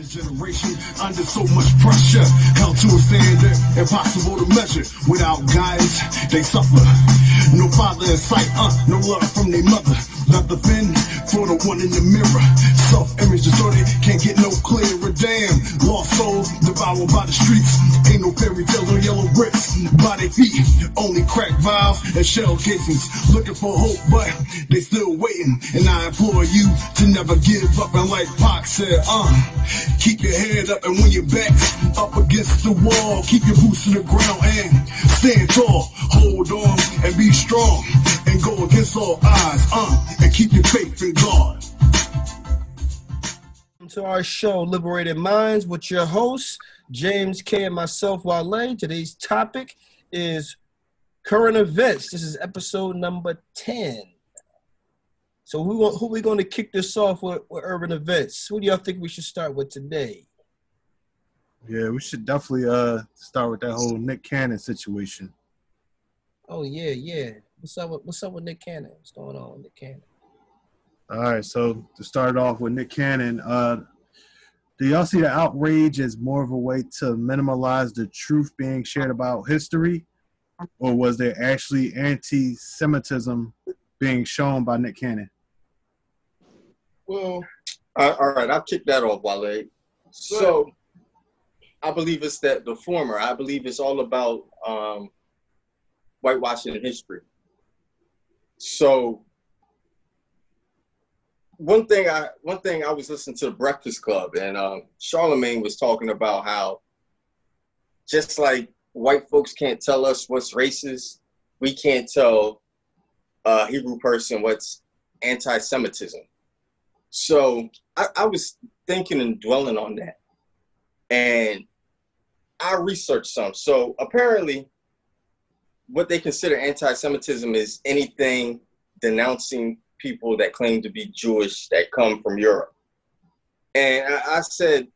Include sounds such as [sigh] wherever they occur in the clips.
This generation under so much pressure, held to a standard impossible to measure. Without guidance, they suffer. No father in sight, uh, no love from their mother. Not the pen for the one in the mirror. Self-image distorted, can't get no clearer. Damn, lost souls devoured by the streets. Ain't no fairy tales on yellow bricks. By their feet, only crack vials and shell casings. Looking for hope, but they still waiting. And I implore you to never give up. And like Pac said, uh, keep your head up. And when your back's up against the wall, keep your boots to the ground and stand tall. Hold on and be strong and go against all odds, uh, and keep your faith in God. Welcome to our show, Liberated Minds, with your hosts, James K. and myself, Wale. Today's topic is current events. This is episode number 10. So who, who we going to kick this off with, with urban events? Who do y'all think we should start with today? Yeah, we should definitely uh start with that whole Nick Cannon situation. Oh yeah, yeah. What's up with what's up with Nick Cannon? What's going on with Nick Cannon? All right, so to start off with Nick Cannon, uh, do y'all see the outrage as more of a way to minimize the truth being shared about history, or was there actually anti-Semitism being shown by Nick Cannon? Well, all all right, I'll kick that off, Wale. So, I believe it's that the former. I believe it's all about um, whitewashing history. So, one thing I one thing I was listening to the Breakfast Club, and um, Charlemagne was talking about how just like white folks can't tell us what's racist, we can't tell a Hebrew person what's anti-Semitism. So I, I was thinking and dwelling on that. And I researched some. So apparently, what they consider anti Semitism is anything denouncing people that claim to be Jewish that come from Europe. And I, I said,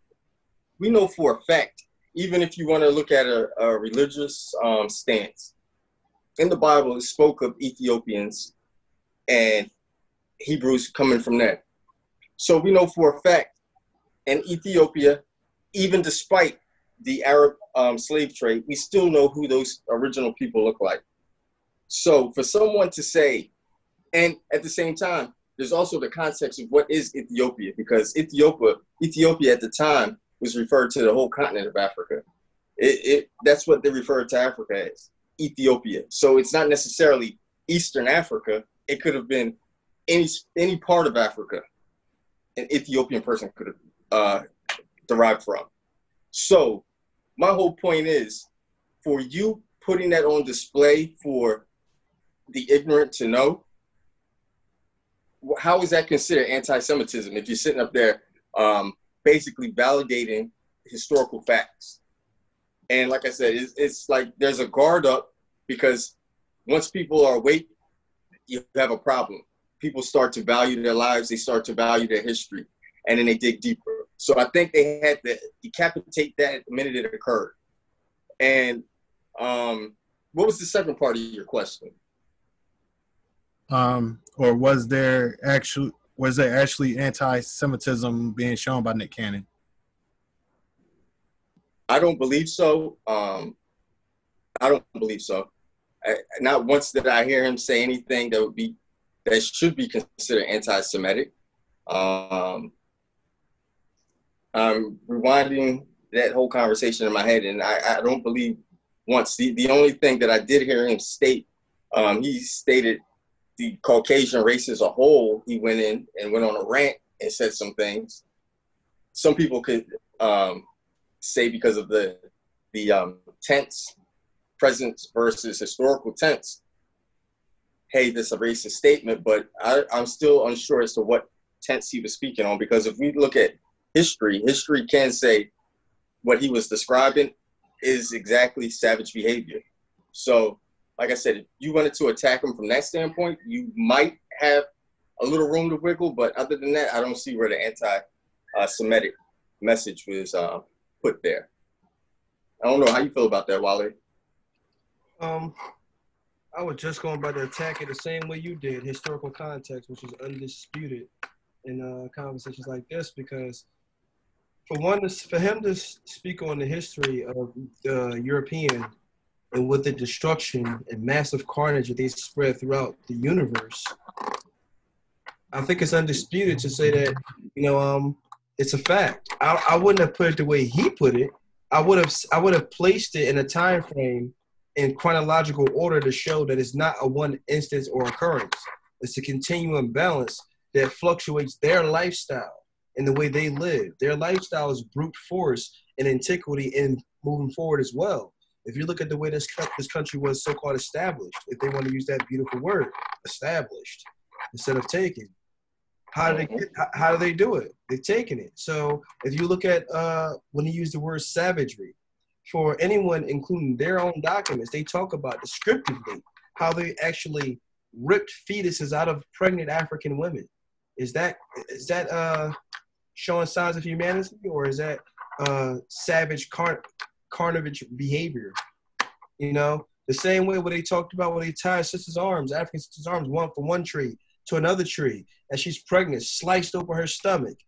we know for a fact, even if you want to look at a, a religious um, stance, in the Bible, it spoke of Ethiopians and Hebrews coming from there. So we know for a fact in Ethiopia, even despite the Arab um, slave trade, we still know who those original people look like. So for someone to say, and at the same time, there's also the context of what is Ethiopia, because Ethiopia, Ethiopia at the time was referred to the whole continent of Africa. It, it that's what they referred to Africa as, Ethiopia. So it's not necessarily Eastern Africa. It could have been any any part of Africa an Ethiopian person could have uh, derived from. So, my whole point is for you putting that on display for the ignorant to know, how is that considered anti Semitism if you're sitting up there um, basically validating historical facts? And like I said, it's, it's like there's a guard up because once people are awake, you have a problem people start to value their lives, they start to value their history, and then they dig deeper. So I think they had to decapitate that the minute it occurred. And um, what was the second part of your question? Um, or was there actually was there actually anti-Semitism being shown by Nick Cannon? I don't believe so. Um, I don't believe so. I, not once did I hear him say anything that would be that should be considered anti-Semitic. Um, I'm rewinding that whole conversation in my head, and I, I don't believe once. The, the only thing that I did hear him state, um, he stated the Caucasian race as a whole. He went in and went on a rant and said some things. Some people could um, say because of the the um, tense presence versus historical tense hey, this is a racist statement, but I, I'm still unsure as to what tense he was speaking on because if we look at history, history can say what he was describing is exactly savage behavior. So, like I said, if you wanted to attack him from that standpoint, you might have a little room to wiggle, but other than that, I don't see where the anti-Semitic message was uh, put there. I don't know how you feel about that, Wally. Um, I was just going by the attack it the same way you did, historical context, which is undisputed in uh, conversations like this, because for one, for him to speak on the history of the European and with the destruction and massive carnage that they spread throughout the universe, I think it's undisputed to say that you know um, it's a fact. I, I wouldn't have put it the way he put it. I would have I would have placed it in a time frame in chronological order to show that it's not a one instance or occurrence. It's a continuum balance that fluctuates their lifestyle and the way they live. Their lifestyle is brute force and antiquity and moving forward as well. If you look at the way this this country was so-called established, if they want to use that beautiful word, established instead of taken, how do they get, how do they do it? They're taking it. So if you look at uh, when you use the word savagery, for anyone, including their own documents, they talk about descriptively how they actually ripped fetuses out of pregnant African women. Is that is that uh, showing signs of humanity, or is that uh, savage car- carnivore behavior? You know, the same way where they talked about when they tied sisters' arms, African sisters' arms, one from one tree to another tree, and she's pregnant, sliced open her stomach,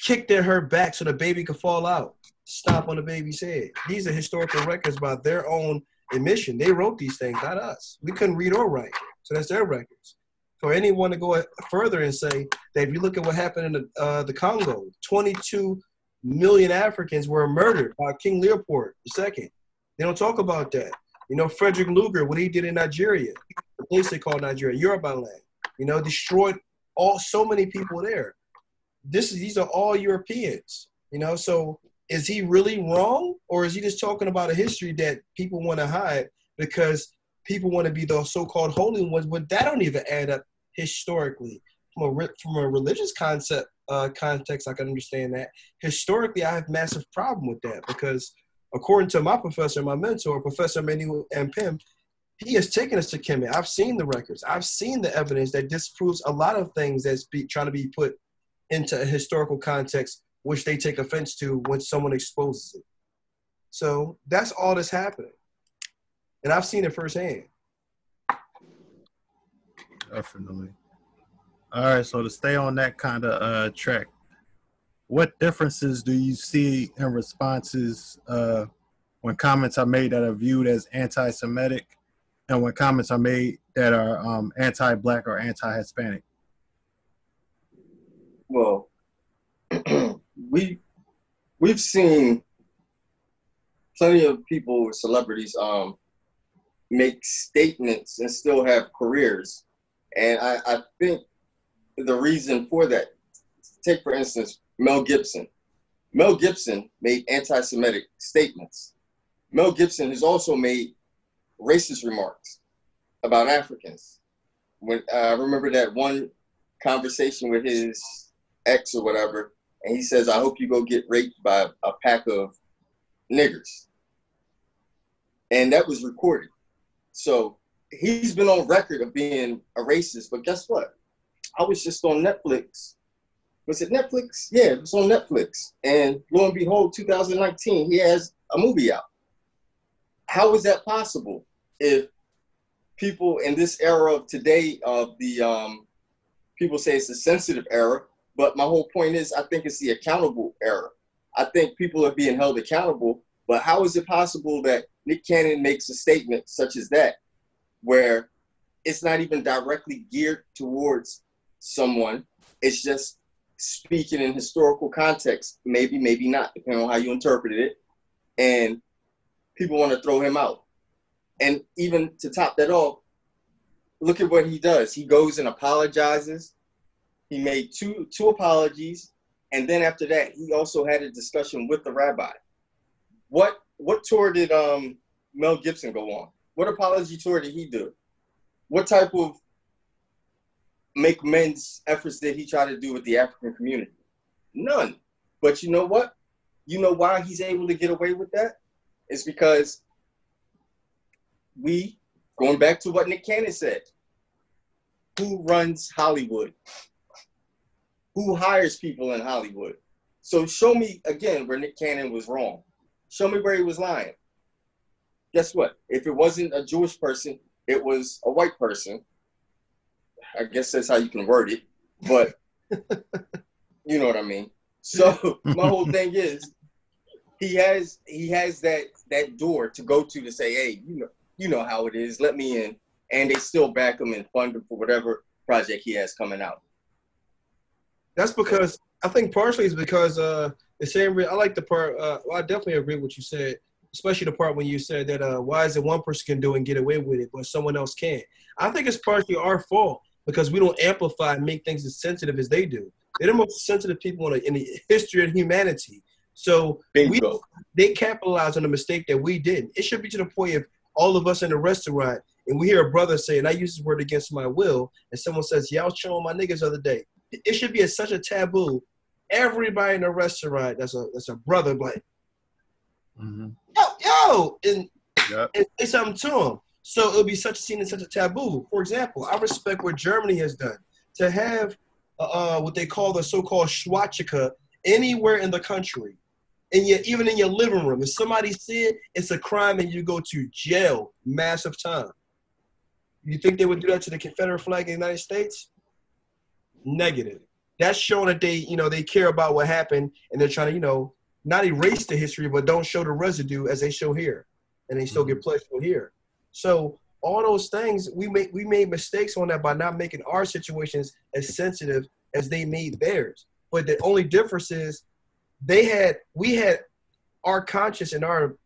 kicked in her back so the baby could fall out, stop on the baby's head. These are historical records by their own admission. They wrote these things, not us. We couldn't read or write, so that's their records for anyone to go further and say that if you look at what happened in the, uh, the Congo, 22 million Africans were murdered by King Leopold II. They don't talk about that. You know, Frederick Lugard, what he did in Nigeria, the place they call Nigeria, Yoruba land, you know, destroyed all so many people there. This is these are all Europeans, you know. So is he really wrong, or is he just talking about a history that people want to hide because people want to be the so-called holy ones? But that don't even add up historically from a from a religious concept uh, context. I can understand that. Historically, I have massive problem with that because according to my professor, my mentor, Professor Manu Ampim, he has taken us to Kemet. I've seen the records. I've seen the evidence that disproves a lot of things that's be, trying to be put into a historical context, which they take offense to when someone exposes it. So that's all that's happening. And I've seen it firsthand. Definitely. All right, so to stay on that kind of uh, track, what differences do you see in responses uh, when comments are made that are viewed as anti-Semitic, and when comments are made that are um, anti-black or anti-Hispanic? Well, [clears throat] we we've seen plenty of people, celebrities, um, make statements and still have careers and I, I think the reason for that, take for instance, Mel Gibson. Mel Gibson made anti Semitic statements. Mel Gibson has also made racist remarks about Africans. When uh, I remember that one conversation with his ex or whatever, and he says, I hope you go get raped by a pack of niggers. And that was recorded. So he's been on record of being a racist, but guess what? I was just on Netflix. Was it Netflix? Yeah, it was on Netflix. And lo and behold, 2019, he has a movie out. How is that possible if people in this era of today of the um, people say it's a sensitive era, but my whole point is I think it's the accountable era. I think people are being held accountable, but how is it possible that Nick Cannon makes a statement such as that where it's not even directly geared towards someone. It's just speaking in historical context, maybe, maybe not, depending on how you interpreted it. And people want to throw him out. And even to top that off, look at what he does. He goes and apologizes. He made two two apologies, and then after that, he also had a discussion with the rabbi. What what tour did um, Mel Gibson go on? What apology tour did he do? What type of make men's efforts that he tried to do with the African community? None. But you know what? You know why he's able to get away with that? It's because we, going back to what Nick Cannon said, who runs Hollywood? Who hires people in Hollywood? So show me again where Nick Cannon was wrong. Show me where he was lying guess what? If it wasn't a Jewish person, it was a white person. I guess that's how you can word it, but [laughs] you know what I mean. So my whole thing [laughs] is he has he has that that door to go to to say, hey, you know, you know how it is. Let me in, and they still back him and fund him for whatever project he has coming out. That's because I think partially it's because uh the same. Re- I like the part. Uh, well, I definitely agree with what you said, especially the part when you said that uh, why is it one person can do and get away with it, but someone else can't. I think it's partially our fault because we don't amplify and make things as sensitive as they do. They're the most sensitive people in the, in the history of humanity. So we, they capitalize on the mistake that we did. It should be to the point if all of us in the restaurant and we hear a brother say, and I use this word against my will, and someone says, Yeah, I was showing my niggas the other day. It should be a, such a taboo. Everybody in the restaurant that's a that's a brother, like, mm-hmm. yo, yo, and, yep. and say something to him. So it'll be such a scene and such a taboo. For example, I respect what Germany has done to have uh, uh what they call the so-called swastika anywhere in the country and yet even in your living room, if somebody see it, it's a crime and you go to jail, massive time. You think they would do that to the Confederate flag in the United States? Negative. That's showing that they, you know, they care about what happened and they're trying to, you know, not erase the history, but don't show the residue as they show here, and they still get mm-hmm. here. So all those things we make, we made mistakes on that by not making our situations as sensitive as they made theirs. But the only difference is they had we had our conscious and our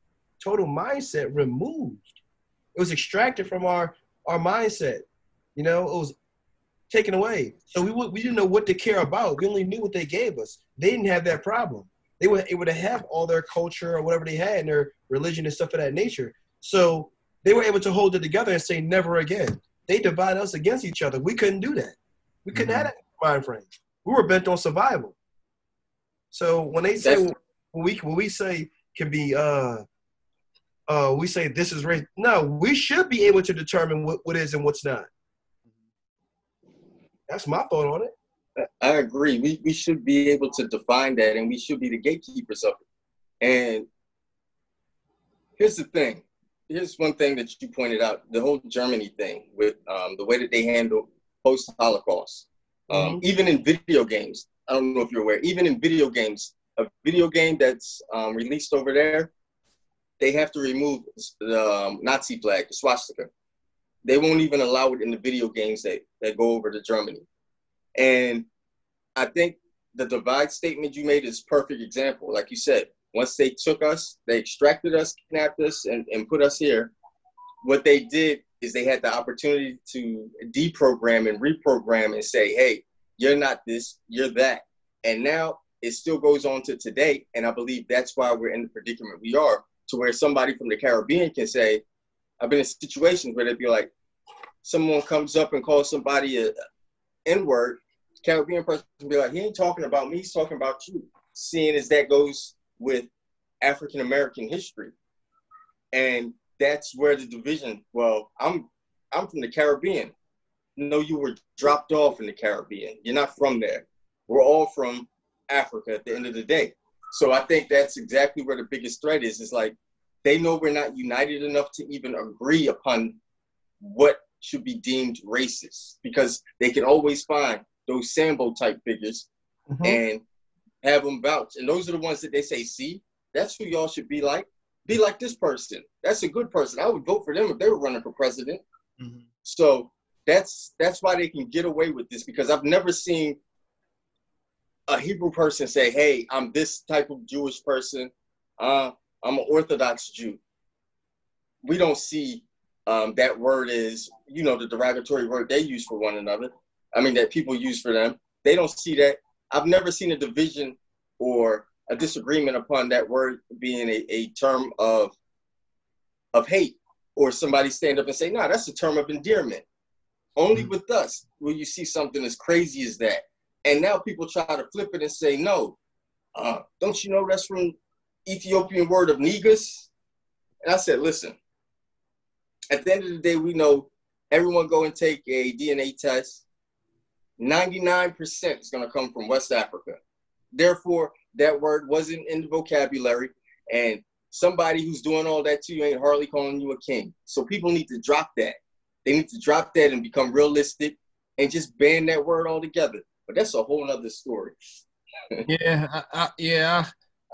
total mindset removed. It was extracted from our our mindset. You know, it was taken away. So we we didn't know what to care about. We only knew what they gave us. They didn't have that problem. They were able to have all their culture or whatever they had and their religion and stuff of that nature. So they were able to hold it together and say never again. They divide us against each other. We couldn't do that. We couldn't mm-hmm. have that mind frame. We were bent on survival. So when they say when we when we say can be uh uh we say this is race. No, we should be able to determine what, what is and what's not. That's my thought on it. I agree. We we should be able to define that and we should be the gatekeepers of it. And here's the thing. Here's one thing that you pointed out, the whole Germany thing with um, the way that they handle post Holocaust. Um, mm-hmm. Even in video games, I don't know if you're aware, even in video games, a video game that's um, released over there, they have to remove the um, Nazi flag, the swastika. They won't even allow it in the video games that, that go over to Germany. And I think the divide statement you made is perfect example. Like you said, once they took us, they extracted us, kidnapped us, and, and put us here. What they did is they had the opportunity to deprogram and reprogram and say, hey, you're not this, you're that. And now it still goes on to today. And I believe that's why we're in the predicament we are, to where somebody from the Caribbean can say, I've been in situations where they'd be like, someone comes up and calls somebody a N word, Caribbean person be like, he ain't talking about me, he's talking about you. Seeing as that goes with African American history. And that's where the division, well, I'm I'm from the Caribbean No, you were dropped off in the Caribbean. You're not from there. We're all from Africa at the end of the day. So I think that's exactly where the biggest threat is. It's like they know we're not united enough to even agree upon what should be deemed racist because they can always find those Sambo type figures mm-hmm. and have them vouch. And those are the ones that they say, see, that's who y'all should be like. Be like this person. That's a good person. I would vote for them if they were running for president. Mm-hmm. So that's that's why they can get away with this because I've never seen a Hebrew person say, "Hey, I'm this type of Jewish person. Uh, I'm an Orthodox Jew." We don't see um, that word is, you know, the derogatory word they use for one another. I mean, that people use for them. They don't see that. I've never seen a division or a disagreement upon that word being a, a term of of hate or somebody stand up and say, "No, nah, that's a term of endearment." Only mm-hmm. with us will you see something as crazy as that. And now people try to flip it and say, no, uh, don't you know that's from Ethiopian word of negus? And I said, listen, at the end of the day, we know everyone go and take a DNA test. 99% is going to come from West Africa. Therefore, that word wasn't in the vocabulary. And somebody who's doing all that to you ain't hardly calling you a king. So people need to drop that. They need to drop that and become realistic and just ban that word altogether. But that's a whole nother story. [laughs] Yeah, I, I, yeah.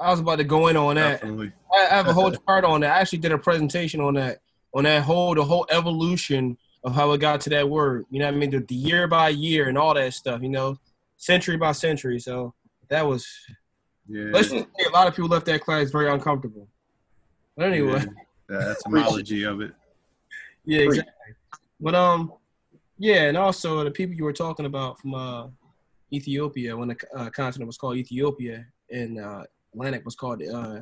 I, I was about to go in on that. Definitely. I, I have a whole chart on that. I actually did a presentation on that, on that whole the whole evolution of how it got to that word. You know what I mean? The, the year by year and all that stuff. You know, century by century. So that was. Yeah. Let's just say a lot of people left that class very uncomfortable. But anyway, yeah. The etymology of it. yeah, exactly. But um, yeah, and also the people you were talking about from uh Ethiopia when the uh, continent was called Ethiopia and uh, Atlantic was called uh,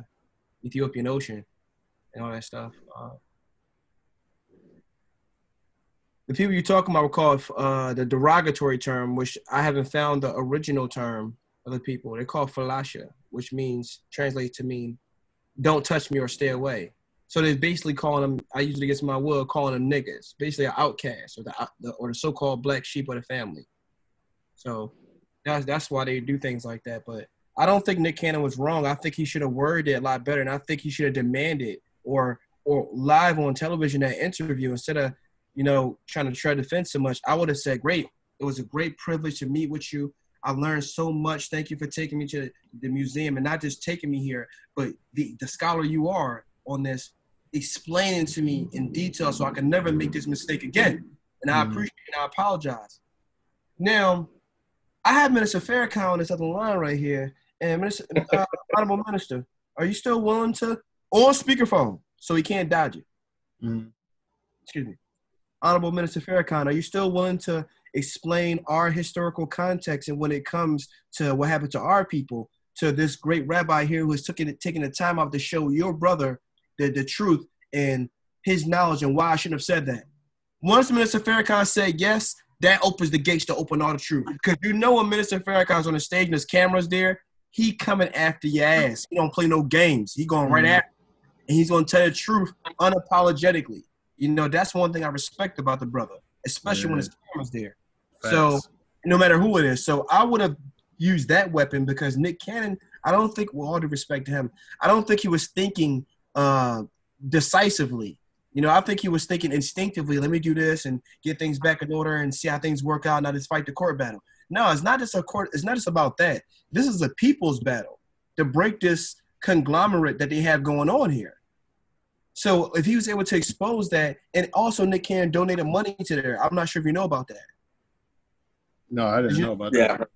Ethiopian Ocean and all that stuff. Uh, the people you're talking about were called uh, the derogatory term, which I haven't found the original term of the people. They're called falasha, which means translates to mean "don't touch me" or "stay away." So they're basically calling them. I usually get my word calling them niggas, basically an outcast or the, the or the so-called black sheep of the family. So that's that's why they do things like that. But I don't think Nick Cannon was wrong. I think he should have worded it a lot better, and I think he should have demanded or or live on television that interview instead of you know trying to tread the fence so much. I would have said, "Great, it was a great privilege to meet with you. I learned so much. Thank you for taking me to the museum and not just taking me here, but the the scholar you are on this, explaining to me in detail so I can never make this mistake again. And I Mhm. appreciate and I apologize. Now, I have Minister Farrakhan on this other line right here. And Minister, [laughs] uh, Honorable Minister, are you still willing to, on speakerphone, so he can't dodge it? Mhm. Excuse me. Honorable Minister Farrakhan, are you still willing to explain our historical context and when it comes to what happened to our people, to this great rabbi here who has taken, taking the time off to show your brother the, the truth and his knowledge and why I shouldn't have said that? Once Minister Farrakhan said yes, that opens the gates to open all the truth. Because you know when Minister Farrakhan's on the stage and there's cameras there, he coming after your ass. He don't play no games. He going right Mhm. after you. and he's gonna tell the truth unapologetically. You know, that's one thing I respect about the brother, especially when Yeah. his camera's there. So no matter who it is. So I would have used that weapon because Nick Cannon, I don't think, with all due respect to him, I don't think he was thinking uh, decisively. You know, I think he was thinking instinctively, let me do this and get things back in order and see how things work out, not just fight the court battle. No, it's not just a court, it's not just about that. This is a people's battle to break this conglomerate that they have going on here. So if he was able to expose that, and also Nick Cannon donated money to there, I'm not sure if you know about that. No, I didn't you- know about Yeah. that.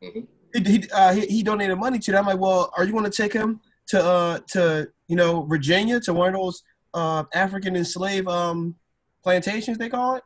he he, uh, he he donated money to that. I'm like, well, are you going to take him to uh to you know Virginia to one of those uh African enslaved um plantations they call it?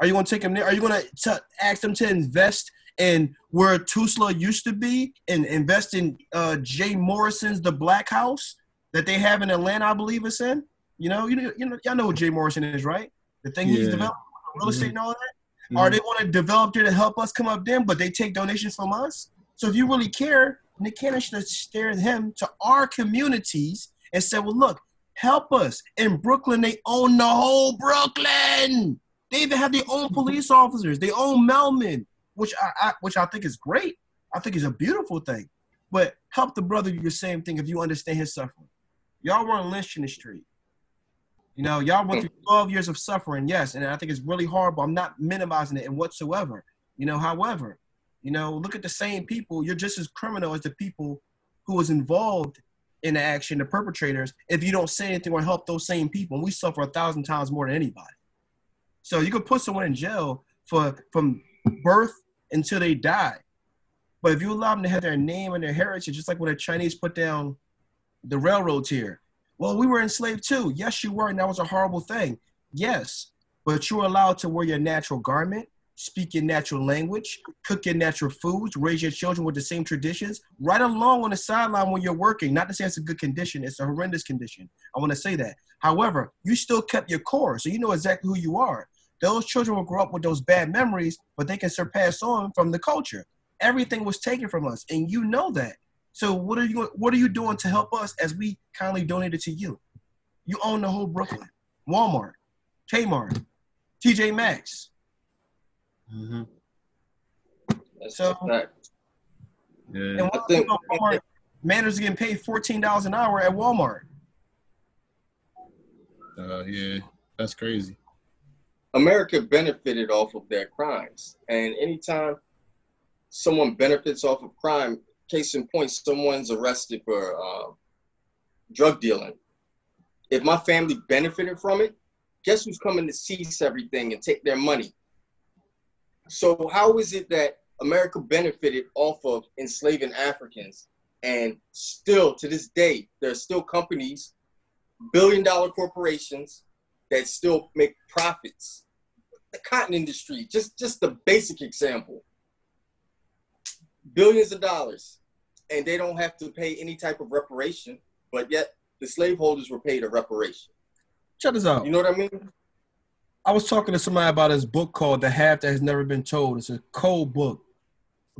Are you going to take him there? Are you going to ask them to invest in where Tulsa used to be and invest in uh Jay Morrison's The Black House that they have in Atlanta, I believe it's in. You know, you know, you know, y'all know what Jay Morrison is, right? The thing he's Yeah. developed, real estate and all that. Mhm. Or they want to develop there to help us come up them, but they take donations from us. So if you really care, Nick Cannon should have steered him to our communities and said, "Well, look, help us." In Brooklyn, they own the whole Brooklyn. They even have their own [laughs] police officers. They own Melman, which I, I which I think is great. I think is a beautiful thing. But help the brother do the same thing if you understand his suffering. Y'all weren't lynched in the street. You know, y'all went through 12 years of suffering, yes, and I think it's really horrible. I'm not minimizing it in whatsoever. You know, however, you know, look at the same people. You're just as criminal as the people who was involved in the action, the perpetrators, if you don't say anything or help those same people. And we suffer a thousand times more than anybody. So you could put someone in jail for from birth until they die. But if you allow them to have their name and their heritage, just like when the Chinese put down the railroads here. Well, we were enslaved too. Yes, you were, and that was a horrible thing. Yes, but you were allowed to wear your natural garment, speak your natural language, cook your natural foods, raise your children with the same traditions, right along on the sideline when you're working. Not to say it's a good condition, it's a horrendous condition. I want to say that. However, you still kept your core, so you know exactly who you are. Those children will grow up with those bad memories, but they can surpass on from the culture. Everything was taken from us, and you know that. So what are you what are you doing to help us as we kindly donated to you? You own the whole Brooklyn, Walmart, Kmart, TJ Maxx. Mhm. That's So- Yeah. And what I think- about Walmart? Managers getting paid fourteen dollars an hour at Walmart. Uh, yeah. That's crazy. America benefited off of their crimes. And anytime someone benefits off of crime, case in point, someone's arrested for uh, drug dealing. If my family benefited from it, guess who's coming to seize everything and take their money? So how is it that America benefited off of enslaving Africans, and still to this day, there are still companies, billion dollar corporations that still make profits. The cotton industry, just just the basic example, billions of dollars, and they don't have to pay any type of reparation, but yet the slaveholders were paid a reparation. Check this out. You know what I mean? I was talking to somebody about this book called The Half That Has Never Been Told. It's a cold book.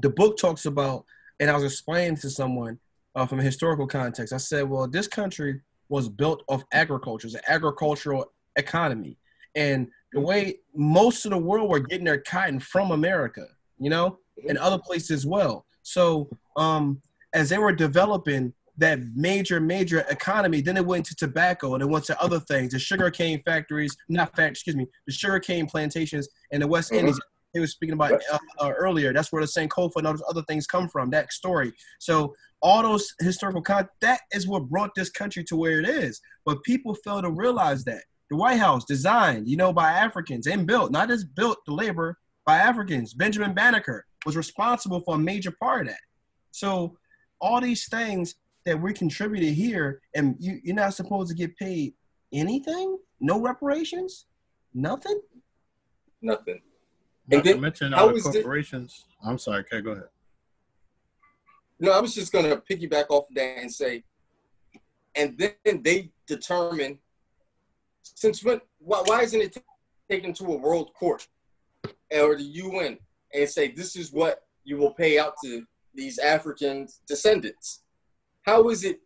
The book talks about, and I was explaining to someone uh, from a historical context. I said, well, this country was built of agriculture. It's an agricultural economy. And the way most of the world were getting their cotton from America, you know, and other places as well. So um, as they were developing that major, major economy. Then it went to tobacco and it went to other things. The sugar cane factories, not fact, excuse me, the sugar cane plantations in the West mm-hmm. Indies. He was speaking about uh, uh, earlier. That's where the Sankofa and all those other things come from. That story. So all those historical con that is what brought this country to where it is. But people fail to realize that the White House designed, you know, by Africans and built, not just built the labor by Africans. Benjamin Banneker was responsible for a major part of that. So all these things that we contributed here, and you, you're not supposed to get paid anything? No reparations? Nothing? Nothing. Not to mention our corporations. It? I'm sorry, okay, go ahead. No, I was just gonna piggyback off of that and say, and then they determine since when why, why isn't it taken to a world court or the UN and say this is what you will pay out to these African descendants? how is it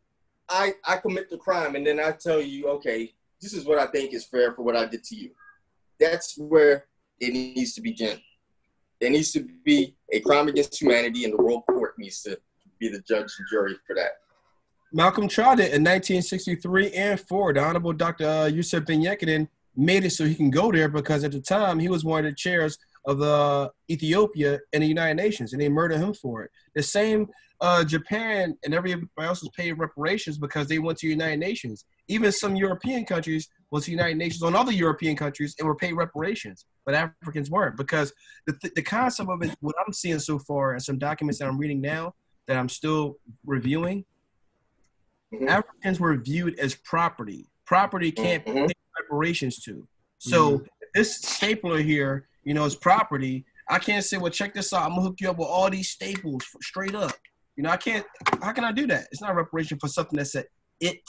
I, I commit the crime and then I tell you, okay, this is what I think is fair for what I did to you. That's where it needs to begin. There needs to be a crime against humanity, and the world court needs to be the judge and jury for that. Malcolm tried it in 1963 and 4. The Honorable Dr. Uh, Yosef Ben-Jochannan made it so he can go there because at the time he was one of the chairs of the Ethiopia in the United Nations, and they murdered him for it. The same uh, Japan and everybody else was paid reparations because they went to the United Nations. Even some European countries went to United Nations on other European countries and were paid reparations, but Africans weren't because the, the concept of it, what I'm seeing so far and some documents that I'm reading now that I'm still reviewing, mm-hmm. Africans were viewed as property. Property can't mm-hmm. pay reparations to. So mm-hmm. this stapler here you know, it's property. I can't say, well, check this out. I'm gonna hook you up with all these staples straight up. You know, I can't. How can I do that? It's not reparation for something that's a it,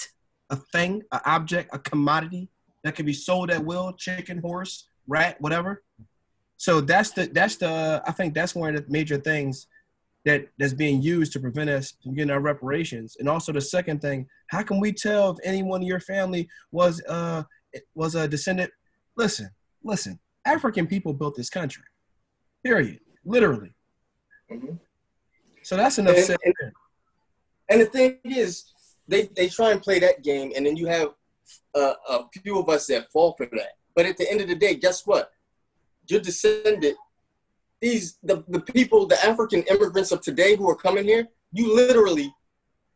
a thing, an object, a commodity that can be sold at will. Chicken, horse, rat, whatever. So that's the that's the. I think that's one of the major things that that's being used to prevent us from getting our reparations. And also the second thing, how can we tell if anyone in your family was uh was a descendant? Listen, listen. African people built this country. Period. Literally. Mm-hmm. So that's enough and, and, and, the thing is, they, they try and play that game, and then you have uh, a few of us that fall for that. But at the end of the day, guess what? Your descendant, these the, the people, the African immigrants of today who are coming here, you literally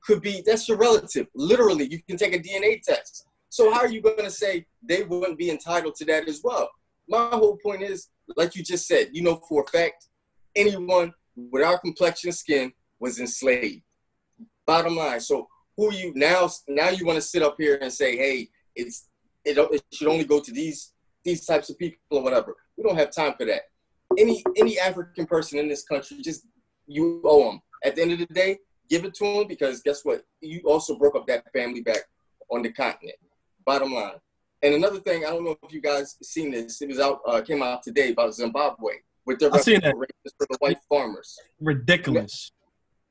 could be that's your relative. Literally, you can take a DNA test. So how are you going to say they wouldn't be entitled to that as well? My whole point is, like you just said, you know for a fact, anyone with our complexion skin was enslaved. Bottom line. So who you now now you want to sit up here and say, hey, it's it, it should only go to these these types of people or whatever. We don't have time for that. Any any African person in this country, just you owe them. At the end of the day, give it to them because guess what? You also broke up that family back on the continent. Bottom line. And another thing, I don't know if you guys seen this. It was out, uh, came out today about Zimbabwe with their seen that. for the white farmers. Ridiculous.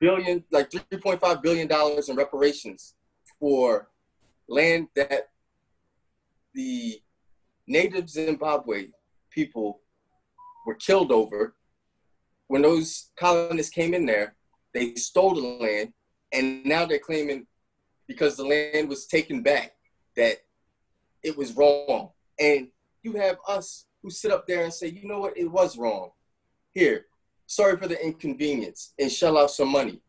Billion, like three point five billion dollars in reparations for land that the native Zimbabwe people were killed over. When those colonists came in there, they stole the land, and now they're claiming because the land was taken back that it was wrong. And you have us who sit up there and say, you know what, it was wrong. Here, sorry for the inconvenience and shell out some money.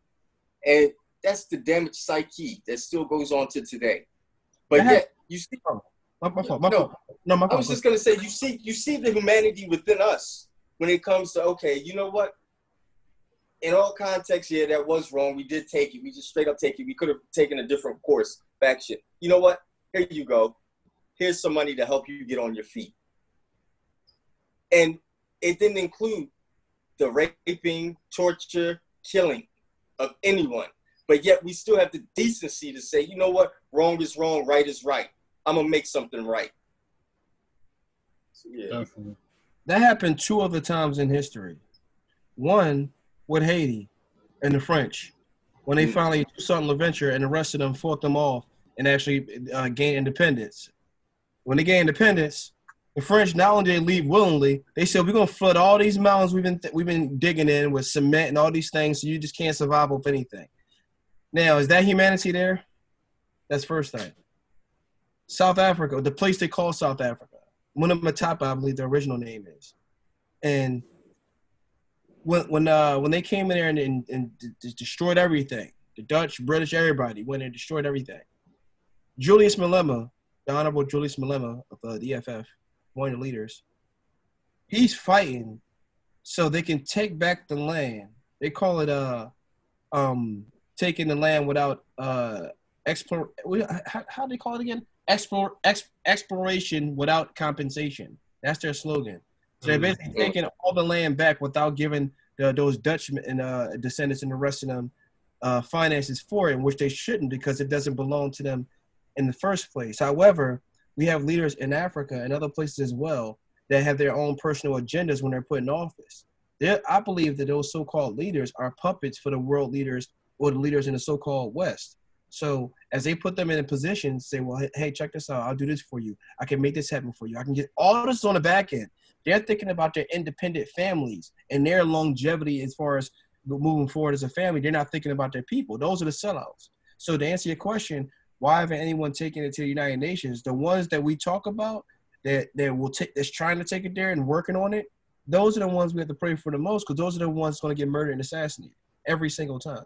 And that's the damaged psyche that still goes on to today. But yet you see My, my fault. My No. fault. No, my I was just gonna say you see you see the humanity within us when it comes to okay, you know what? In all contexts, yeah, that was wrong. We did take it. We just straight up take it. We could have taken a different course. Back shit. You know what? Here you go. Here's some money to help you get on your feet. And it didn't include the raping, torture, killing of anyone. But yet we still have the decency to say, you know what? Wrong is wrong, right is right. I'm gonna make something right. So, yeah. Definitely. That happened two other times in history. One with Haiti and the French, when they Mm. finally took Toussaint Louverture and the rest of them fought them off and actually uh, gained independence. When they gained independence, the French not only did they leave willingly, they said we're gonna flood all these mountains we've been we've been digging in with cement and all these things, so you just can't survive off anything. Now, is that humanity there? That's first thing. South Africa, the place they call South Africa. one of Matapa, I believe the original name is. And when when uh when they came in there and, and, and d- destroyed everything, the Dutch, British, everybody went and destroyed everything. Julius Malema, the Honorable Julius Malema of uh, the EFF, one of the leaders, he's fighting so they can take back the land. They call it uh um taking the land without uh explore. How, how do they call it again? Explore ex, exploration without compensation. That's their slogan. So they're basically taking all the land back without giving the, those Dutch and uh, descendants and the rest of them uh, finances for it, which they shouldn't because it doesn't belong to them in the first place. However, we have leaders in Africa and other places as well that have their own personal agendas when they're put in office. They're, I believe that those so-called leaders are puppets for the world leaders or the leaders in the so-called West. So as they put them in a position, say, well, hey- hey, check this out. I'll do this for you. I can make this happen for you. I can get all this on the back end. They're thinking about their independent families and their longevity as far as moving forward as a family. They're not thinking about their people. Those are the sellouts. So to answer your question, why haven't anyone taken it to the United Nations? The ones that we talk about that that will take that's trying to take it there and working on it, those are the ones we have to pray for the most because those are the ones going to get murdered and assassinated every single time.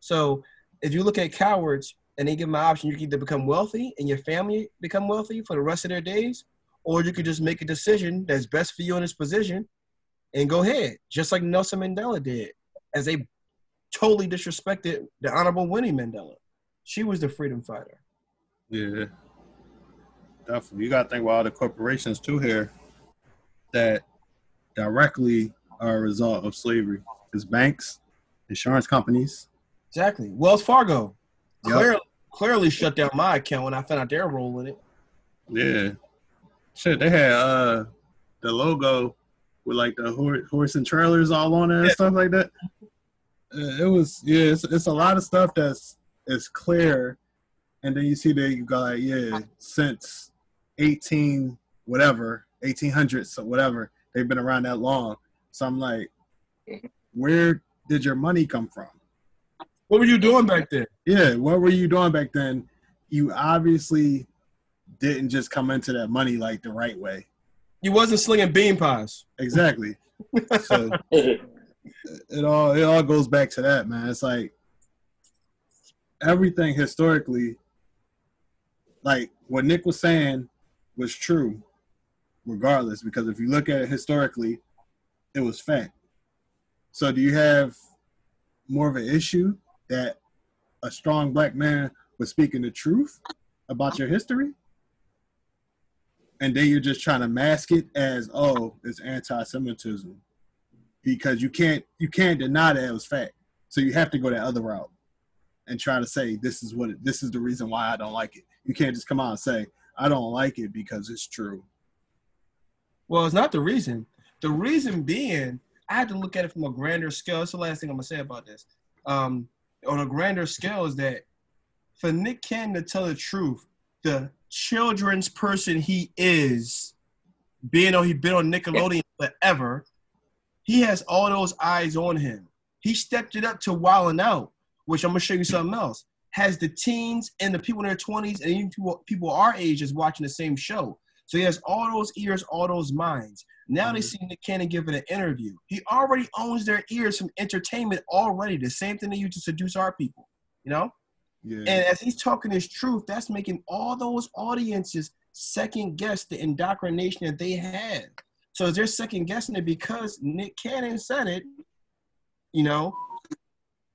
So if you look at cowards and they give them an option, you can either become wealthy and your family become wealthy for the rest of their days, or you could just make a decision that's best for you in this position and go ahead, just like Nelson Mandela did, as they totally disrespected the Honorable Winnie Mandela. She was the freedom fighter. Yeah, definitely. You got to think about all the corporations too here that directly are a result of slavery. It's banks, insurance companies. Exactly. Wells Fargo Yep. clearly, clearly shut down my account when I found out their role in it. Yeah, shit. They had uh the logo with like the hor- horse and trailers all on it and Yeah. stuff like that. It was yeah. It's, it's a lot of stuff that's is clear, and then you see that you got like, yeah since eighteen whatever eighteen hundreds or whatever they've been around that long. So I'm like, where did your money come from? What were you doing back then? Yeah, what were you doing back then? You obviously didn't just come into that money like the right way. You wasn't slinging bean pies. Exactly. So [laughs] it all it all goes back to that, man. It's like everything historically, like what Nick was saying was true, regardless, because if you look at it historically, it was fact. So do you have more of an issue that a strong black man was speaking the truth about your history? And then you're just trying to mask it as, oh, it's anti-Semitism because you can't you can't deny that it was fact. So you have to go that other route and try to say this is what it, this is the reason why I don't like it. You can't just come out and say I don't like it because it's true. Well, it's not the reason. The reason being, I had to look at it from a grander scale. That's the last thing I'm gonna say about this. Um, on a grander scale, is that for Nick Cannon to tell the truth, the children's person he is, being though he's been on Nickelodeon forever, he has all those eyes on him. He stepped it up to Wildin' Out, which I'm gonna show you something else. Has the teens and the people in their 20s and even people, people our age is watching the same show. So he has all those ears, all those minds. Now they Mhm. see Nick Cannon giving an interview. He already owns their ears from entertainment already. The same thing they use to seduce our people. You know? Yeah. And as he's talking his truth, that's making all those audiences second guess the indoctrination that they had. So they're second guessing it because Nick Cannon said it, you know,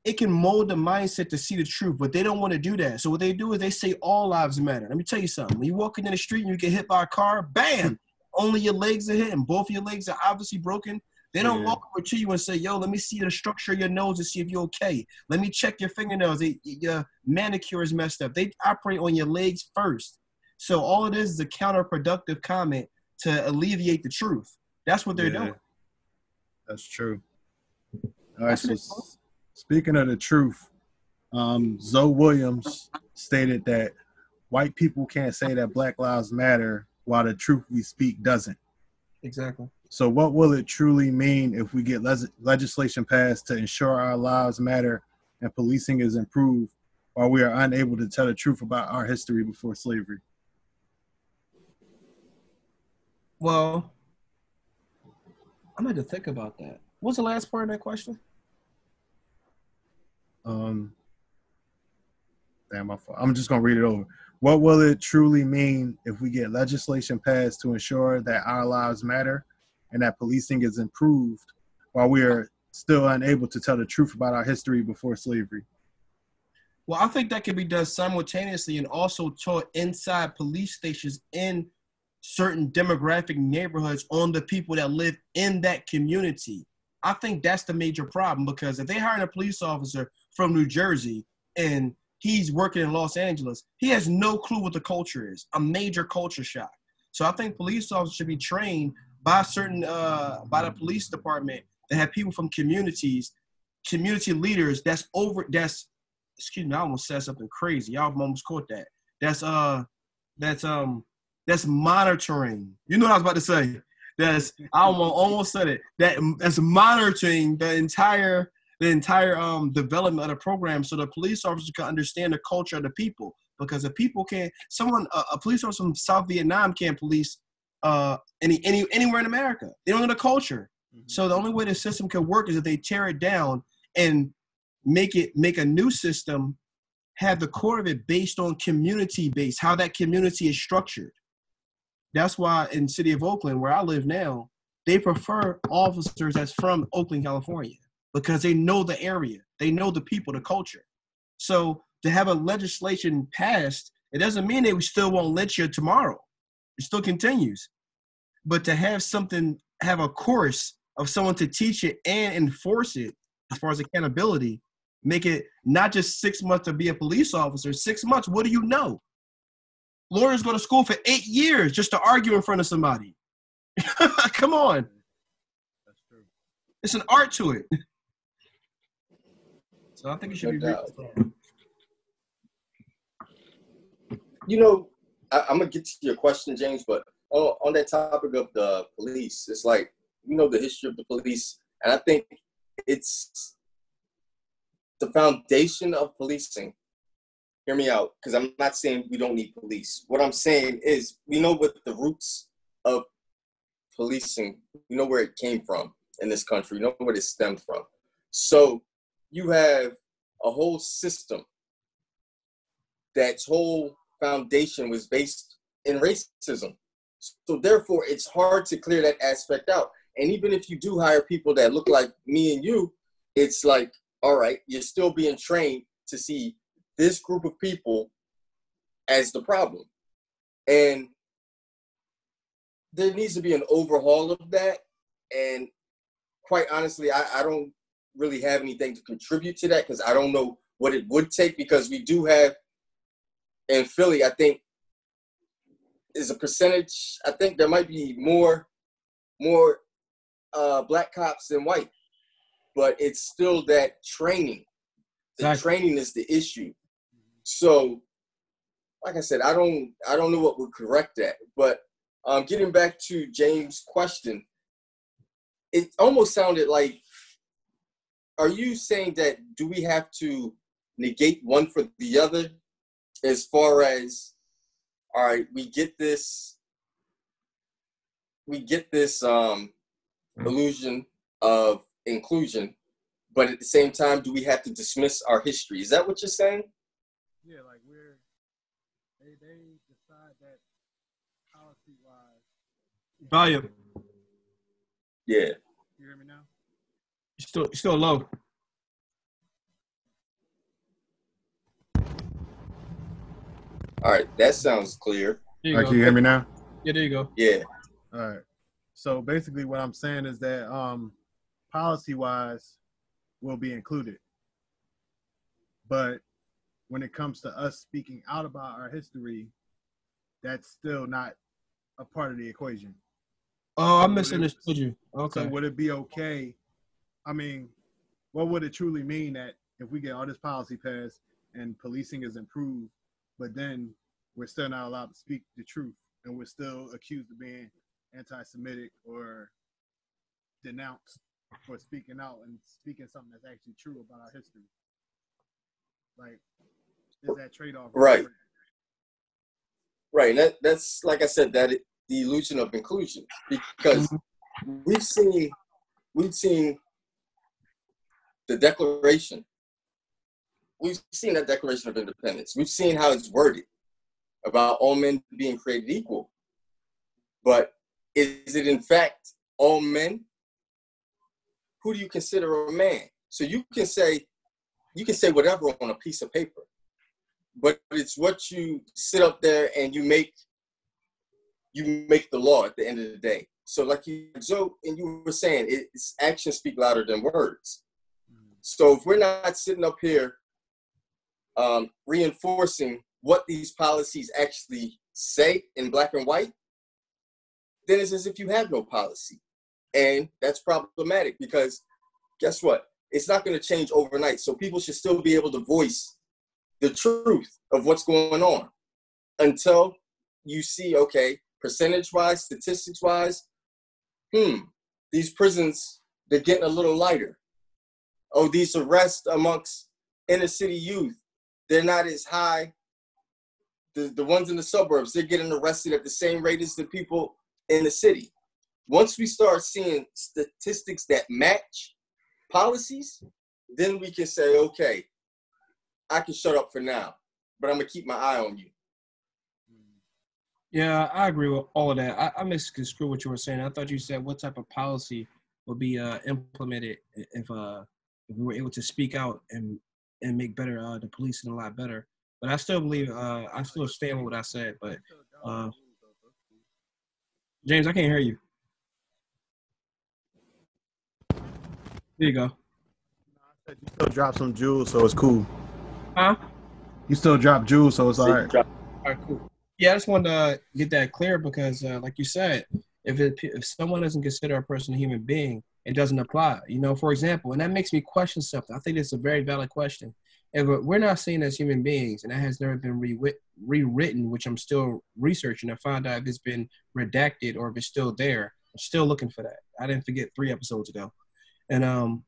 it can mold the mindset to see the truth, but they don't want to do that. So what they do is they say all lives matter. Let me tell you something. When you walk in the street and you get hit by a car, bam, only your legs are hit and both your legs are obviously broken. They don't Yeah. walk over to you and say, "Yo, let me see the structure of your nose to see if you're okay. Let me check your fingernails. They, your manicure is messed up." They operate on your legs first. So all it is is a counterproductive comment to alleviate the truth. That's what they're Yeah. doing. That's true. All right. That's So it. s- speaking of the truth, um, Zoe Williams stated that white people can't say that Black Lives Matter while the truth we speak doesn't. Exactly. So, what will it truly mean if we get legislation passed to ensure our lives matter and policing is improved while we are unable to tell the truth about our history before slavery? Well, I'm going to think about that. What's the last part of that question? Um, damn, my. I'm just gonna read it over. What will it truly mean if we get legislation passed to ensure that our lives matter and that policing is improved while we are still unable to tell the truth about our history before slavery? Well, I think that can be done simultaneously and also taught inside police stations in certain demographic neighborhoods on the people that live in that community. I think that's the major problem because if they hire a police officer from New Jersey and he's working in Los Angeles, he has no clue what the culture is. A major culture shock. So I think police officers should be trained by certain uh, by the police department that have people from communities, community leaders that's over that's excuse me, I almost said something crazy. Y'all almost caught that. That's uh that's um that's monitoring. You know what I was about to say. That's I almost almost said it. That that's monitoring the entire the entire um development of the program so the police officers can understand the culture of the people. Because if people can't someone a, a police officer from South Vietnam can't police uh any any anywhere in America. They don't know the culture. So the only way the system can work is if they tear it down and make it make a new system have the core of it based on community based how that community is structured that's why in city of oakland where i live now they prefer officers that's from oakland california because they know the area. They know the people the culture. So to have a legislation passed it doesn't mean they still won't let you tomorrow. It still continues. But to have something have a course of someone to teach it and enforce it as far as accountability make it not just six months to be a police officer six months what do you know? Lawyers go to school for eight years just to argue in front of somebody. [laughs] Come on. That's true. it's an art to it so i think it should No be. You know, I, I'm gonna get to your question, James, but on, on that topic of the police, it's like you know the history of the police, and I think it's the foundation of policing. Hear me out, because I'm not saying we don't need police. What I'm saying is we know what the roots of policing, we know where it came from in this country, we know where it stemmed from. So you have a whole system that's whole foundation was based in racism. So therefore, it's hard to clear that aspect out. And even if you do hire people that look like me and you, it's like, all right, you're still being trained to see this group of people as the problem. And there needs to be an overhaul of that. And quite honestly, I, I don't really have anything to contribute to that because I don't know what it would take because we do have in Philly, I think is a percentage. I think there might be more more uh, black cops than white, but it's still that training. The Exactly. training is the issue. So, like I said, I don't I don't know what would correct that. But um, getting back to James' question, it almost sounded like, are you saying that do we have to negate one for the other? as far as all right we get this we get this um, illusion of inclusion, but at the same time, do we have to dismiss our history? Is that what you're saying? Yeah, like we're they they decide that policy wise. Volume. Yeah. You hear me now? You're still, still low. All right, that sounds clear. There you Like go. you hear me now? Yeah, there you go. Yeah. All right. So basically, what I'm saying is that um, policy wise, will be included, but when it comes to us speaking out about our history, that's still not a part of the equation. Oh, I misunderstood you. Okay. So would it be okay? I mean, what would it truly mean that if we get all this policy passed and policing is improved, but then we're still not allowed to speak the truth and we're still accused of being anti-Semitic or denounced for speaking out and speaking something that's actually true about our history? Like, is that trade-off? Right. Right. That, that's like I said, that the illusion of inclusion because mm-hmm. we've seen we've seen the Declaration. We've seen that Declaration of Independence. We've seen how it's worded about all men being created equal. But is it in fact all men? Who do you consider a man? So you can say you can say whatever on a piece of paper, but it's what you sit up there and you make you make the law at the end of the day. So like you so and you were saying, it's actions speak louder than words. So if we're not sitting up here um, reinforcing what these policies actually say in black and white, then it's as if you have no policy. And that's problematic because guess what? It's not going to change overnight. So people should still be able to voice the truth of what's going on until you see, okay, percentage wise, statistics wise, hmm, these prisons, they're getting a little lighter. Oh, these arrests amongst inner city youth, they're not as high. The, the ones in the suburbs, they're getting arrested at the same rate as the people in the city. Once we start seeing statistics that match policies, then we can say, okay, I can shut up for now, but I'm gonna keep my eye on you. Yeah, I agree with all of that. I, I misconstrued what you were saying. I thought you said what type of policy would be uh, implemented if uh, if we were able to speak out and and make better uh, the policing a lot better. But I still believe uh, I still stand with what I said. But uh, James, I can't hear you. There you go. You still drop some jewels, so it's cool. Huh? You still drop jewels, so it's all right. All right, cool. Yeah, I just wanted to get that clear because, uh, like you said, if it, if someone doesn't consider a person a human being, it doesn't apply. You know, for example, and that makes me question something. I think it's a very valid question. If we're not seen as human beings, and that has never been rewrit- rewritten, which I'm still researching to find out if it's been redacted or if it's still there. I'm still looking for that. I didn't forget three episodes ago, and um,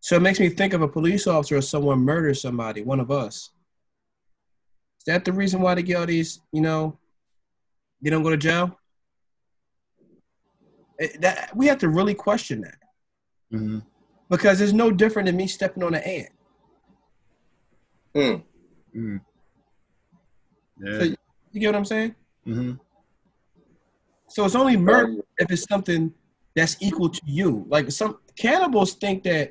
so it makes me think of a police officer or someone murders somebody, one of us. Is that the reason why they get all these, you know, they don't go to jail? It- that, we have to really question that hmm because it's no different than me stepping on an ant. Hmm. hmm Yeah. So- You get what I'm saying? hmm So it's only murder if it's something that's equal to you. Like some cannibals think that,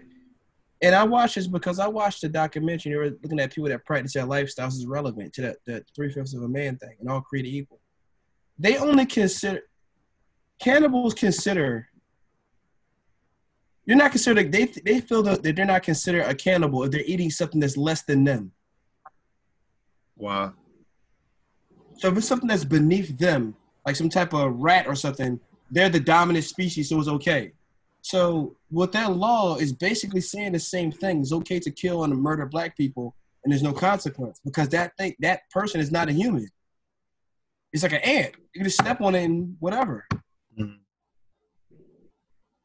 and I watched this because I watched the documentary. They were looking at people that practice their lifestyles is relevant to that, that three fifths of a man thing and all created equal. They only consider cannibals consider. You're not considered. They they feel that they're not considered a cannibal if they're eating something that's less than them. Wow. So if it's something that's beneath them, like some type of rat or something, they're the dominant species, so it's okay. So what that law is basically saying the same thing. It's okay to kill and to murder black people, and there's no consequence because that thing, that person is not a human. It's like an ant. You can just step on it and whatever.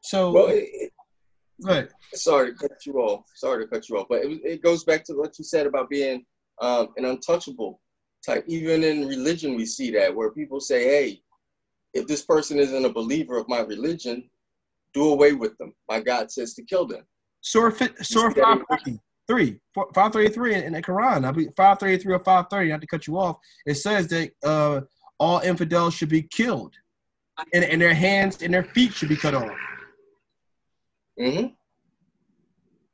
So Well, it, it- sorry to cut you off. Sorry to cut you off, but it, it goes back to what you said about being um, an untouchable type. Even in religion, we see that where people say, "Hey, if this person isn't a believer of my religion, do away with them. My God says to kill them. Surah, Surah 533, 533 in the Quran, I believe 533 or 530, not to cut you off, it says that uh, all infidels should be killed and, and their hands and their feet should be cut off. Mm-hmm.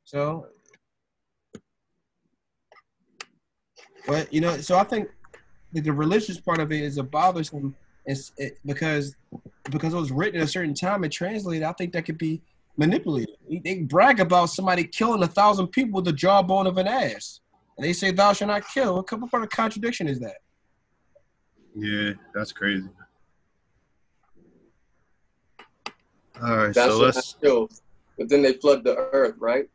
So, but you know, so I think the religious part of it is a bothersome, it's it, because because it was written at a certain time and translated. I think that could be manipulated. They brag about somebody killing a thousand people with the jawbone of an ass, and they say thou shalt not kill. What kind of contradiction is that? Yeah, that's crazy. All right, That's so let's. I feel. But then they flood the earth, right?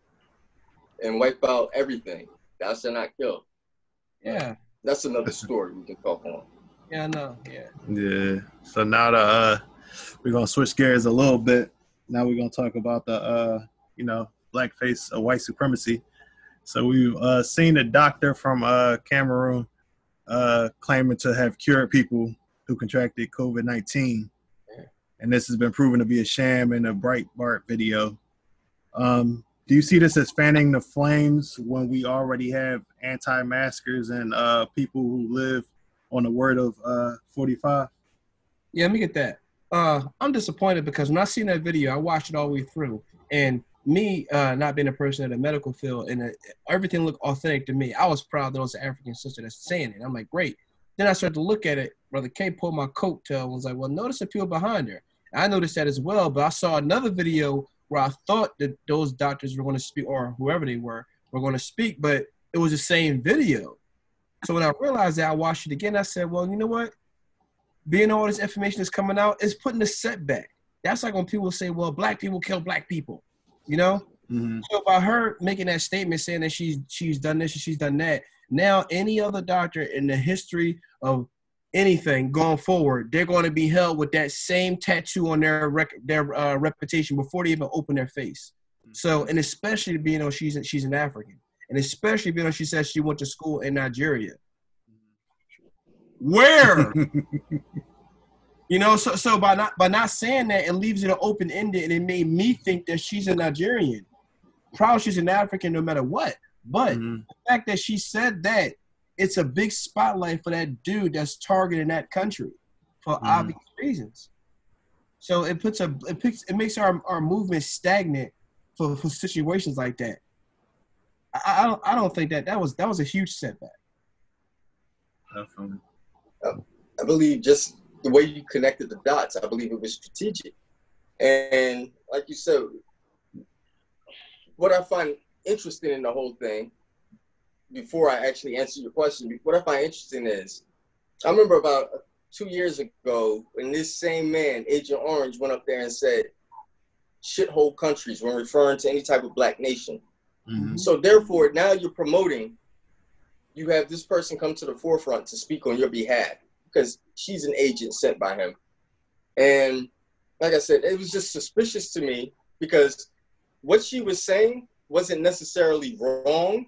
And wipe out everything. Thou shalt not kill. Yeah, That's another story we can talk on. yeah, I know. Yeah, Yeah. So now the uh, we're gonna switch gears a little bit. Now we're gonna talk about the uh, you know, blackface uh, white supremacy. So we've uh, seen a doctor from uh, Cameroon uh, claiming to have cured people who contracted COVID nineteen, and this has been proven to be a sham in a Breitbart video. Um, do you see this as fanning the flames when we already have anti-maskers and uh, people who live on the word of uh, 45? yeah. Let me get that. Uh, I'm disappointed because when I seen that video, I watched it all the way through, and me uh, not being a person in the medical field and uh, everything looked authentic to me. I was proud that it was an African sister that's saying it. I'm like, great. Then I started to look at it. Brother K pulled my coat tail and was like, well, notice the people behind her. I noticed that as well, but I saw another video where I thought that those doctors were going to speak, or whoever they were, were going to speak, but it was the same video. So when I realized that, I watched it again. I said, well, you know what? Being all this information is coming out, it's putting a setback. That's like when people say, well, black people kill black people, you know? Mm-hmm. So by her making that statement saying that she's she's done this and she's done that, now any other doctor in the history of anything going forward, they're going to be held with that same tattoo on their rec- their uh, reputation before they even open their face. So, and especially being on she's she's an African, and especially being on she says she went to school in Nigeria. Where [laughs] you know, so so by not by not saying that, it leaves it open ended, and it made me think that she's a Nigerian. Probably she's an African, no matter what. But Mhm. the fact that she said that, it's a big spotlight for that dude that's targeting that country for Mhm. obvious reasons. So it puts a it picks it makes our, our movement stagnant for, for situations like that. I, I don't I don't think that that was that was a huge setback. Definitely. I believe just the way you connected the dots, I believe it was strategic. And like you said, what I find interesting in the whole thing, before I actually answer your question, what I find interesting is, I remember about two years ago when this same man, Agent Orange, went up there and said, shithole countries when referring to any type of black nation. Mhm. So therefore, now you're promoting. You have this person come to the forefront to speak on your behalf because she's an agent sent by him. And like I said, it was just suspicious to me because what she was saying wasn't necessarily wrong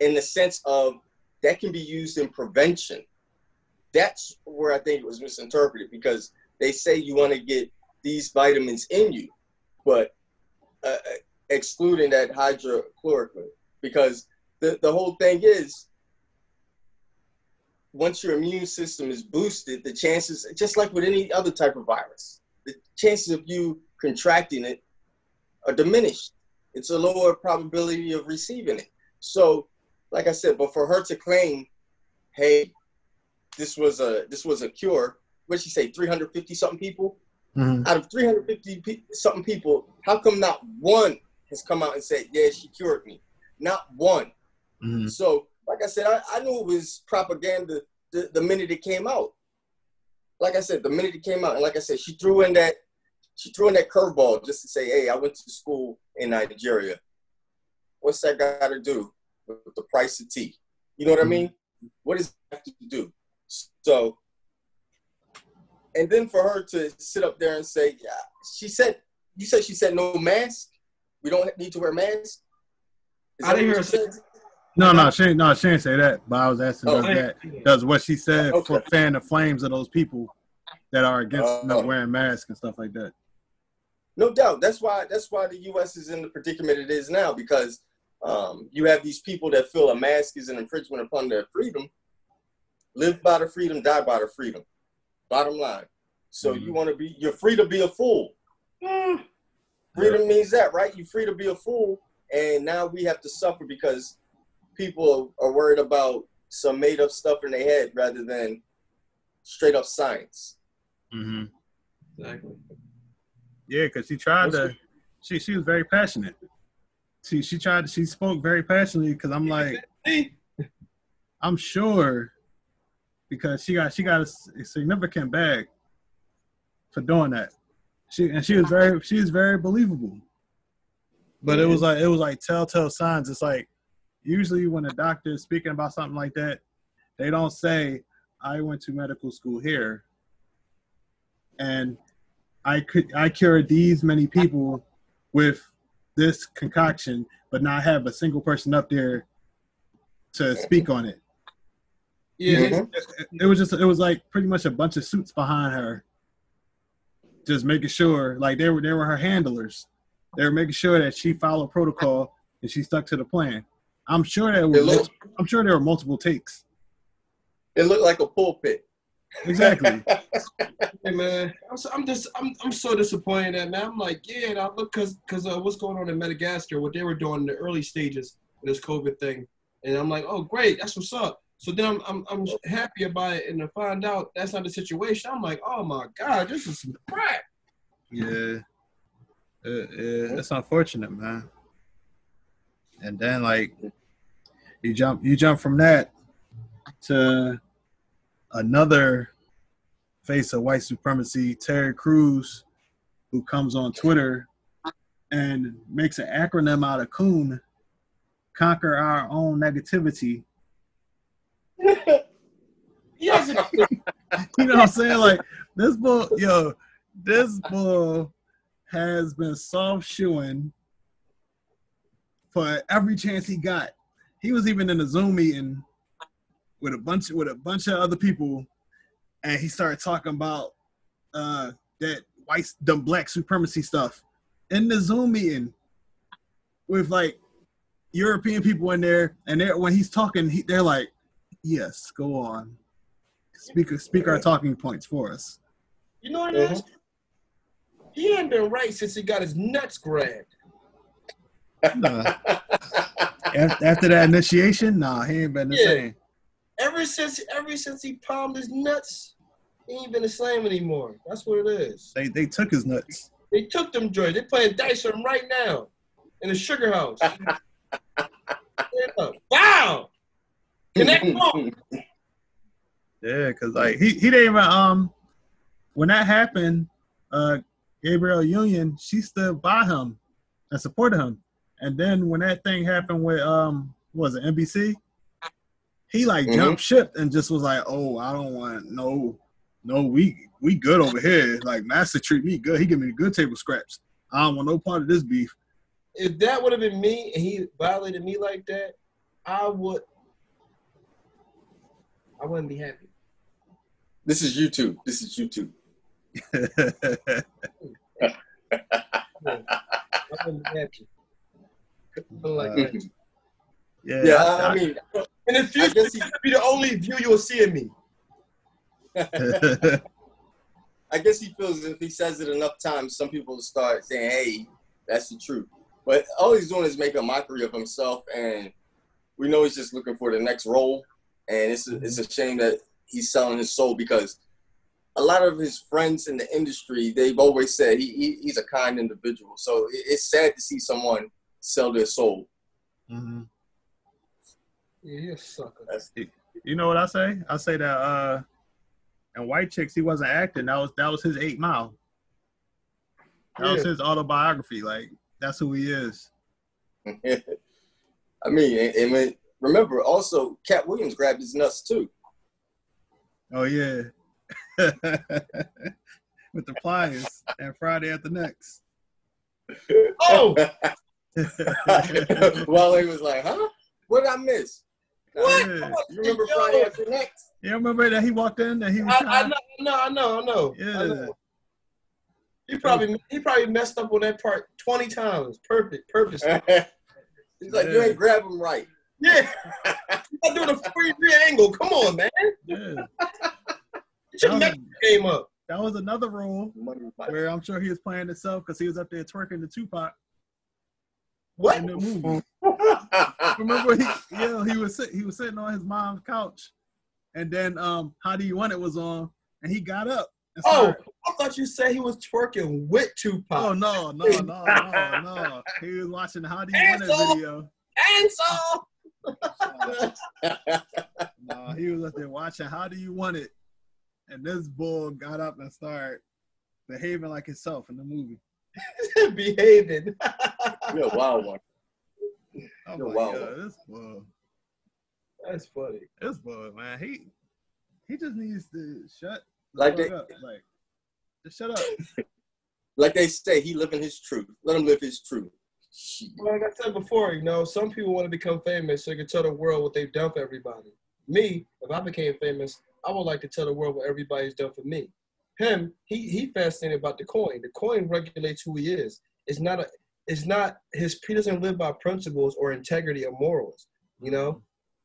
in the sense of that can be used in prevention. That's where I think it was misinterpreted because they say you want to get these vitamins in you, but uh, excluding that hydrochloroquine because the, the whole thing is once your immune system is boosted, the chances, just like with any other type of virus, the chances of you contracting it are diminished. It's a lower probability of receiving it. So, like I said, but for her to claim, hey, this was a this was a cure, what'd she say, 350 something people? Mhm. Out of 350 pe- something people, how come not one has come out and said, yeah, she cured me? Not one. Mhm. So, like I said, I, I knew it was propaganda the, the minute it came out. Like I said, the minute it came out, and like I said, she threw in that she threw in that curveball just to say, "Hey, I went to school in Nigeria. What's that got to do with the price of tea? You know what I mean? What does that have to do?" So, and then for her to sit up there and say, "Yeah," she said, "You said she said no mask. We don't need to wear masks." Is I that didn't hear you her said? No, no, she no, she didn't say that. But I was asking, Oh, that does what she said Okay. for fan the flames of those people that are against Uh, not wearing masks and stuff like that. No doubt. That's why that's why the US is in the predicament it is now because um, you have these people that feel a mask is an infringement upon their freedom. Live by the freedom, die by the freedom. Bottom line. So Mhm. you want to be you're free to be a fool. Mm. Freedom means that, right? You're free to be a fool, and now we have to suffer because people are worried about some made up stuff in their head rather than straight up science. Mm-hmm. Exactly. Yeah, because she tried What's to. She she was very passionate. She she tried. She spoke very passionately because I'm like I'm sure because she got she got a significant bag for doing that. She and she was very she was very believable. But it was like it was like telltale signs. It's like usually when a doctor is speaking about something like that, they don't say, I went to medical school here and I could I cured these many people with this concoction, but not have a single person up there to speak on it yeah, Mhm. it was just it was like pretty much a bunch of suits behind her just making sure like they were they were her handlers they were making sure that she followed protocol and she stuck to the plan i'm sure there It were looked i'm sure there were multiple takes it looked like a pulpit. Exactly [laughs] Hey man, I'm so, I'm just I'm I'm so disappointed that man. I'm like, yeah, and I look because because uh, what's going on in Madagascar, what they were doing in the early stages of this COVID thing, and I'm like, oh great, that's what's up. So then I'm I'm, I'm happy about it, and to find out that's not the situation, I'm like, oh my god, this is some crap. yeah uh, yeah it's unfortunate man and then like you jump you jump from that to another face of white supremacy, Terry Crews, who comes on Twitter and makes an acronym out of Coon, conquer our own negativity. [laughs] Yes, [laughs] You know what I'm saying? Like this bull, yo, this bull has been soft shoeing for every chance he got. He was even in a Zoom meeting with a bunch with a bunch of other people, and he started talking about uh, that white, the black supremacy stuff in the Zoom meeting with like European people in there, and they're, when he's talking, he, they're like, "Yes, go on, speak speak our talking points for us." you know what it is? He ain't been right since he got his nuts grabbed. Nah. Af- After that initiation, nah, he ain't been the Yeah. same. Ever since ever since he palmed his nuts, he ain't been the same anymore. That's what it is. They they took his nuts. They took them joints. They playing dice on 'em right now in the sugar house. [laughs] Yeah. Wow! Connect. Yeah, cause like he he didn't even um when that happened, uh Gabrielle Union she stood by him and supported him, and then when that thing happened with um what was it NBC, he like Mhm. jumped ship and just was like, oh I don't want no no we we good over here like Master treat me good he give me good table scraps I don't want no part of this beef. If that would have been me and he violated me like that, I would. I wouldn't be happy. This is YouTube. This is YouTube. [laughs] I wouldn't be happy. Something like Uh, that. Yeah, Yeah, I- I, I mean, In the future, guess this he- will be the only view you'll see of me. [laughs] I guess he feels if he says it enough times, some people will start saying, "Hey, that's the truth." But all he's doing is make a mockery of himself, and we know he's just looking for the next role. And it's a, it's a shame that he's selling his soul because a lot of his friends in the industry they've always said he, he he's a kind individual. So it, it's sad to see someone sell their soul. Mhm. Yeah, you're a sucker. That's You know what I say? I say that uh and White Chicks he wasn't acting. That was that was his eight mile. That was his autobiography. Like that's who he is. [laughs] I mean, and, and remember also, Katt Williams grabbed his nuts too. Oh yeah. [laughs] With the pliers and Friday After Next. [laughs] Oh, Wale was like, huh? What did I miss? What? Yeah. You remember Yo. Friday After Next? You remember that he walked in and he was I, I know, I know, I know, I know. I Yeah. know. He probably he probably messed up on that part twenty times. Perfect, purpose. [laughs] He's like, you ain't grab him right. Yeah, I'm doing a forty degree angle. Come on, man. Yeah. Get your That neck was, game up. that was another role where I'm sure he was playing himself because he was up there twerking the Tupac What? in the movie. [laughs] Remember he yeah, he was sit, he was sitting on his mom's couch and then um How Do You Want It was on and he got up and Oh, I thought you said he was twerking with Tupac. oh no, no, no, no, no. He was watching How Do You Want It video. And so No, he was up there watching How Do You Want It? And this bull got up and started behaving like himself in the movie. [laughs] behaving. [laughs] You're a wild one. I'm You're like, wild. yo, this bull, That's funny. this bull, man, he he just needs to shut the Like fuck they- up. Like, just shut up. [laughs] Like they say, he living his truth. Let him live his truth. Well, like I said before, you know, some people want to become famous so they can tell the world what they've done for everybody. Me, if I became famous, I would like to tell the world what everybody's done for me. Him, he he fascinated about the coin. The coin regulates who he is. It's not a it's not his he doesn't live by principles or integrity or morals, you know?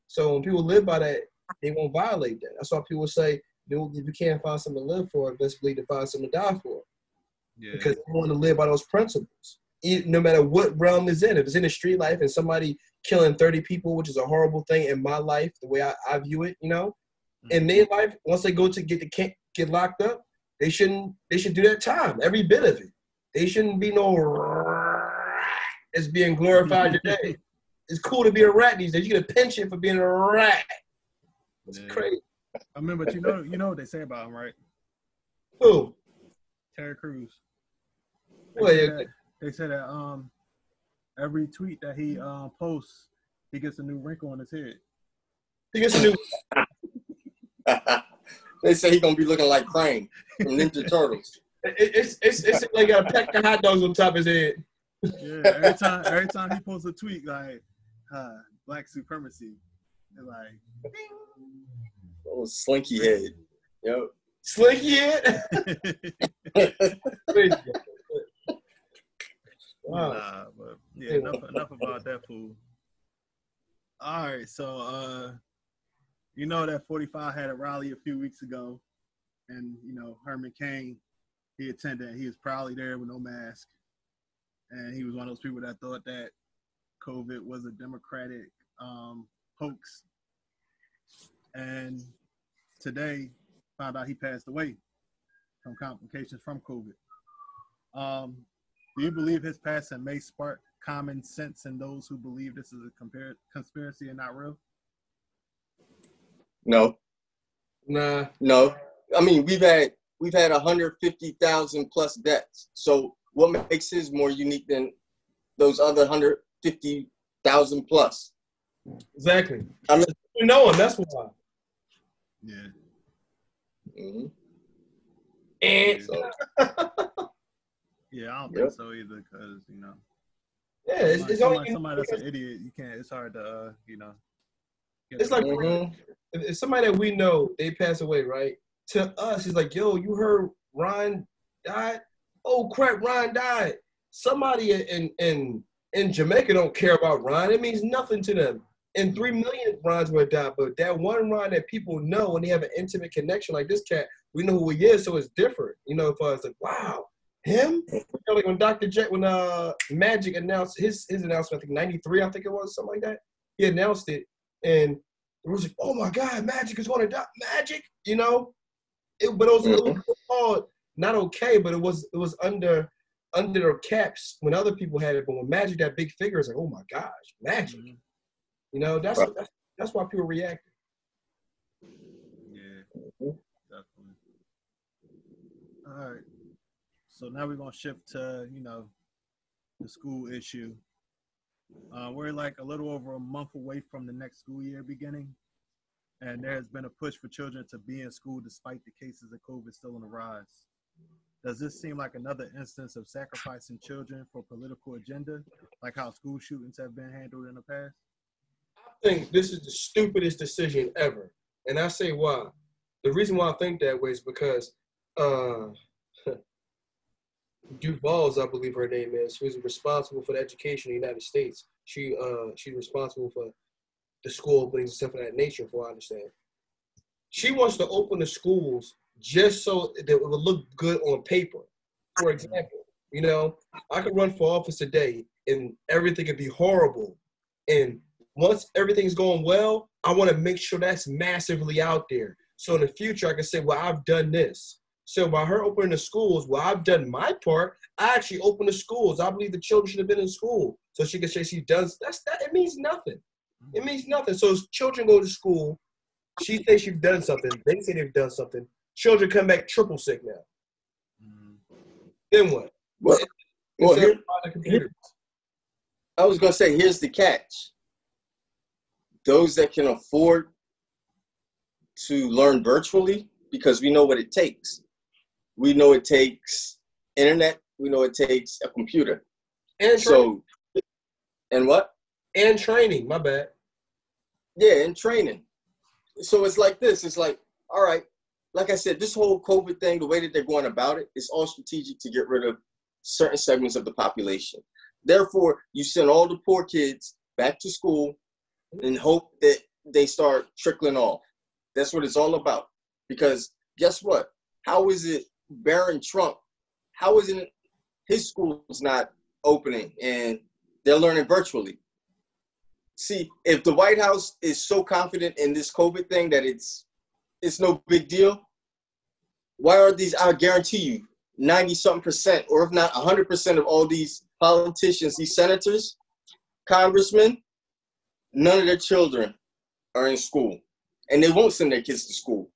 So when people live by that, they won't violate that. That's why people say, you if you can't find something to live for, best believe to find something to die for Yeah. because they want to live by those principles. No matter what realm it's in, if it's in the street life and somebody killing 30 people, which is a horrible thing in my life, the way I, I view it, you know, in mm-hmm. their life, once they go to get the get locked up, they shouldn't they should do that time, every bit of it. They shouldn't be no as being glorified today. [laughs] It's cool to be a rat these days. You get a pension for being a rat. It's Yeah. crazy. I mean, but you know, you know what they say about him, right? Who? Terry Crews. They Well, yeah. that, they say that um every tweet that he um posts, he gets a new wrinkle on his head. He gets a new [laughs] they say he gonna be looking like Krang from Ninja [laughs] Turtles. it- it's it's it's like got a pack of hot dogs on top of his head. Yeah, every time every time he posts a tweet like uh, black supremacy, they're like, Oh, slinky head. Yep. Slinky head. [laughs] Wow. Nah, but yeah, enough enough about that fool. All right, so uh you know that 45 had a rally a few weeks ago, and you know Herman Cain, he attended. He was proudly there with no mask, and he was one of those people that thought that COVID was a Democratic um, hoax. And today, found out he passed away from complications from COVID. Um, do you believe his passing may spark common sense in those who believe this is a compar- conspiracy and not real? No, Nah. no. I mean, we've had we've had 150,000 plus deaths. So what makes his more unique than those other 150,000 plus? Exactly. I mean- you know him. That's why. Yeah. hmm And So [laughs] Yeah, I don't Yep. think so either, because you know, yeah, it's, somebody, it's somebody, only somebody that's an idiot, you can't. It's hard to, uh, you know. It's like- mhm. if, if somebody that we know they pass away, right? To us, he's like, "Yo, you heard Ryan died? Oh crap, Ryan died." Somebody in in in Jamaica don't care about Ryan. It means nothing to them. And three million Ryans would die, but that one Ryan that people know and they have an intimate connection like this cat, we know who he is, so it's different. You know, for us, like, wow, him? You know, like when Dr. Jet, when uh Magic announced his his announcement, I think '93, I think it was something like that. He announced it, and it was like, oh my God, Magic is going to die. Magic, you know. It, but it was, it was called not okay, but it was it was under under their caps when other people had it. But when Magic, that big figure, is like, oh my gosh, Magic. Mhm. You know, that's Right. that's, that's why people react. Yeah, Mhm. definitely. All right. So now we're gonna shift to you know the school issue. Uh, we're like a little over a month away from the next school year beginning, and there has been a push for children to be in school despite the cases of COVID still on the rise. Does this seem like another instance of sacrificing children for political agenda, like how school shootings have been handled in the past? I think this is the stupidest decision ever, and I say why. The reason why I think that way is because uh, [laughs] Duval's, I believe her name is, who's responsible for the education in the United States. She uh, she's responsible for the school openings and stuff of that nature, for I understand. She wants to open the schools just so that it would look good on paper. For example, you know, I could run for office today and everything could be horrible. And once everything's going well, I want to make sure that's massively out there. So in the future, I can say, well, I've done this. So by her opening the schools, well, I've done my part. I actually opened the schools. I believe the children should have been in school. So she can say she does. That's that. It means nothing. It means nothing. So children go to school. She thinks she's done something. They say they've done something. Children come back triple sick now. Mm-hmm. Then what? Well, well Instead here, of buying the computers. I was gonna say, here's the catch. Those that can afford to learn virtually, because we know what it takes. We know it takes internet. We know it takes a computer. and training. So, and what? and training. My bad. Yeah, and training. So it's like this. It's like, all right, like I said, this whole COVID thing, the way that they're going about it, is all strategic to get rid of certain segments of the population. Therefore, you send all the poor kids back to school and hope that they start trickling off. That's what it's all about. Because guess what? How is it Barron Trump? How is it his school's not opening and they're learning virtually? See, if the White House is so confident in this COVID thing that it's it's no big deal, why are these? I guarantee you, ninety something percent, or if not hundred percent, of all these politicians, these senators, congressmen, none of their children are in school, and they won't send their kids to school.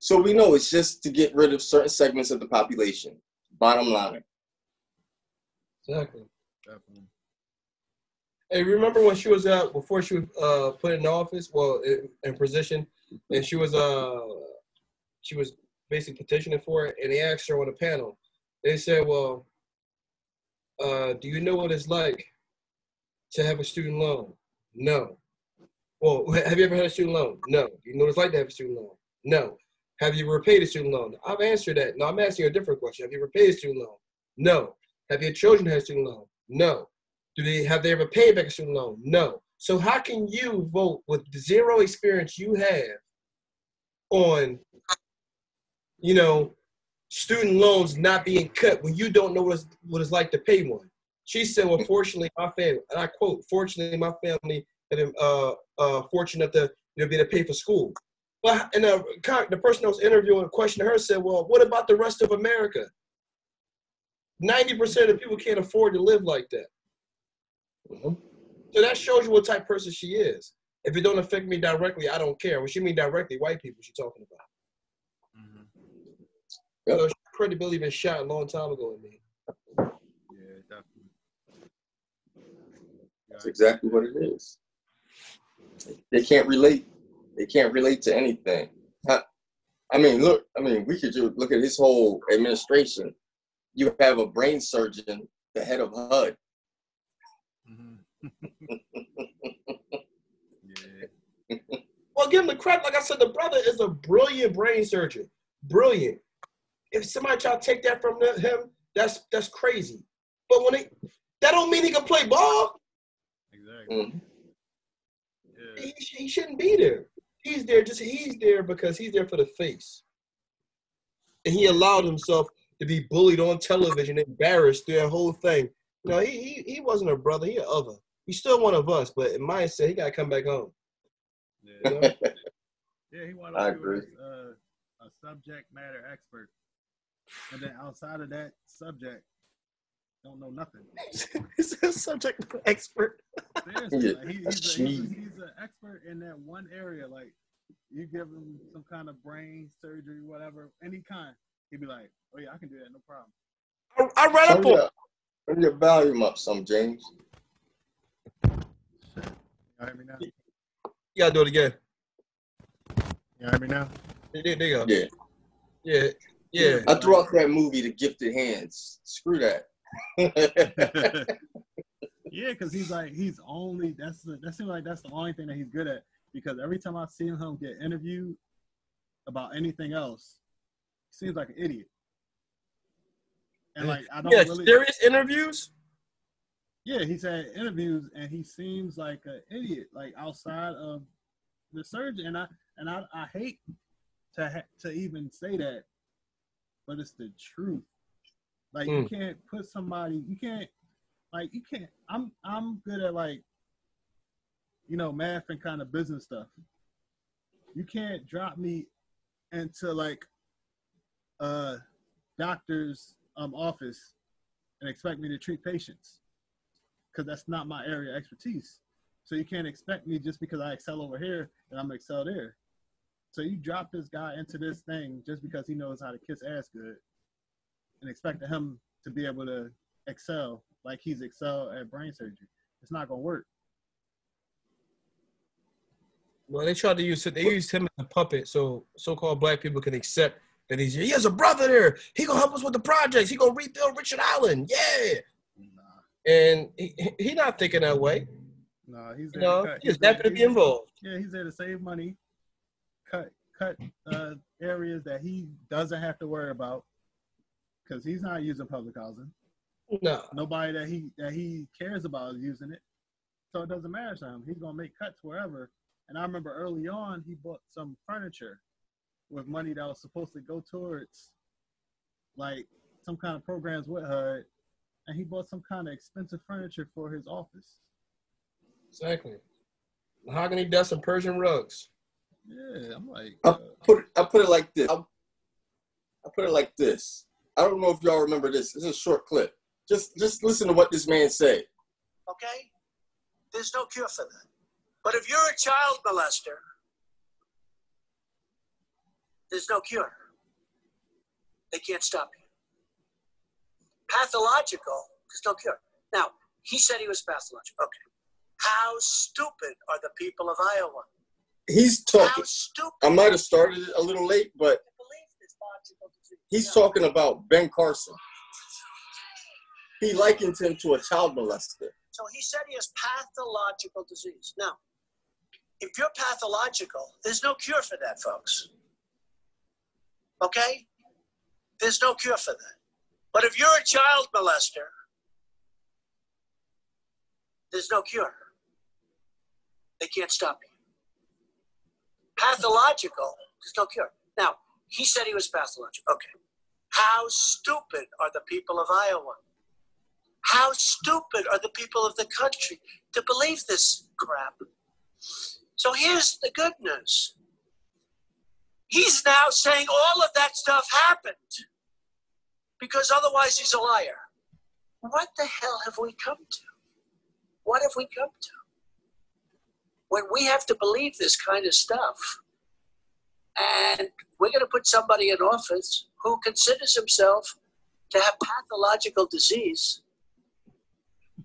So we know it's just to get rid of certain segments of the population. Bottom line. Exactly. Definitely. Hey, remember when she was out before she was uh, put in office, well, in, in position, and she was uh she was basically petitioning for it, and they asked her on the panel. They said, "Well, uh, do you know what it's like to have a student loan?" No. Well, [laughs] have you ever had a student loan? No. Do you know what it's like to have a student loan? No. Have you repaid a student loan? I've answered that. No, I'm asking you a different question. Have you repaid a student loan? No. Have your children had a student loan? No. Do they have they ever paid back a student loan? No. So how can you vote with zero experience you have on, you know, student loans not being cut when you don't know what it's, what it's like to pay one? She said, "Well, fortunately, my family," and I quote, "Fortunately, my family had been uh, uh, fortunate to you know, be able to pay for school." But and the, the person that was interviewing questioning her said, "Well, what about the rest of America? Ninety percent of people can't afford to live like that." Mhm. So that shows you what type of person she is. If it don't affect me directly, I don't care. When she mean directly, white people she talking about. So credibility been shot a long time ago in me. Yeah, definitely. That's exactly what it is. They can't relate. They can't relate to anything. I mean, look. I mean, we could just look at his whole administration. You have a brain surgeon, the head of HUD. Mhm. [laughs] yeah. Well, give him the credit. Like I said, the brother is a brilliant brain surgeon. Brilliant. If somebody try to take that from the- him, that's that's crazy. But when it that don't mean he can play ball. Exactly. Mhm. Yeah. He, he shouldn't be there. He's there just he's there because he's there for the face. And he allowed himself to be bullied on television, embarrassed through that whole thing. You know, he he, he wasn't a brother, he an other. He's still one of us, but in mindset, he gotta come back home. Yeah. You know? [laughs] Yeah, he wanted I to be agree. uh, a subject matter expert, and then outside of that subject, don't know nothing. [laughs] he's a subject expert. Seriously, Yeah, like, he, he's, a, he's, a, he's an expert in that one area. Like you give him some kind of brain surgery, whatever, any kind, he'd be like, "Oh yeah, I can do that, no problem." I, I read up Turn on your, turn your volume up some, James. You hear me now? You gotta do it again. You hear me now? There, there you go. Yeah. Yeah. Yeah. I threw out that movie, The Gifted Hands. Screw that. [laughs] yeah, Yeah, because he's like he's only that's the, that seems like that's the only thing that he's good at. Because every time I've seen him get interviewed about anything else, he seems like an idiot. And like I don't Yeah, really serious interviews. Yeah, he's had interviews and he seems like an idiot, like outside of the surgeon. And I and I, I hate to ha- to even say that, but it's the truth. Like you Mm. can't put somebody, you can't, like you can't. I'm I'm good at like, you know, math and kind of business stuff. You can't drop me into like a doctor's um office and expect me to treat patients because that's not my area of expertise. So you can't expect me just because I excel over here and I'm excel there. So you drop this guy into this thing just because he knows how to kiss ass good, and expect him to be able to excel like he's excel at brain surgery. It's not gonna work. Well, they tried to use it. They used him as a puppet, so so-called black people can accept that he's he has a brother there. He gonna help us with the projects. He gonna rebuild Richard Island. Yeah, Nah, and he he not thinking that way. nah, he's You know, cut. he's there- happy to be involved. Yeah, he's there to save money, cut cut uh, areas that he doesn't have to worry about because he's not using public housing. No, Nobody that he that he cares about is using it, so it doesn't matter to him. He's gonna make cuts wherever. And I remember early on, he bought some furniture with money that was supposed to go towards like some kind of programs with HUD, and he bought some kind of expensive furniture for his office. exactly. Mahogany dust and Persian rugs. Yeah, I'm like, I uh, put it, I put it like this. I, I put it like this. I don't know if y'all remember this. This is a short clip. Just just listen to what this man said. okay? There's no cure for that. But if you're a child molester, there's no cure. They can't stop you. Pathological, there's no cure. Now, he said he was pathological. Okay. How stupid are the people of Iowa? He's talking. I might have started it a little late, but to believe this logical disease. he's talking about Ben Carson. He likened him to a child molester. So he said he has pathological disease. Now, if you're pathological, there's no cure for that, folks. Okay? There's no cure for that. But if you're a child molester, there's no cure. They can't stop you. Pathological, there's no cure. Now, he said he was pathological. Okay. How stupid are the people of Iowa? How stupid are the people of the country to believe this crap? So here's the good news. He's now saying all of that stuff happened because otherwise he's a liar. What the hell have we come to? What have we come to? When we have to believe this kind of stuff, and we're going to put somebody in office who considers himself to have pathological disease.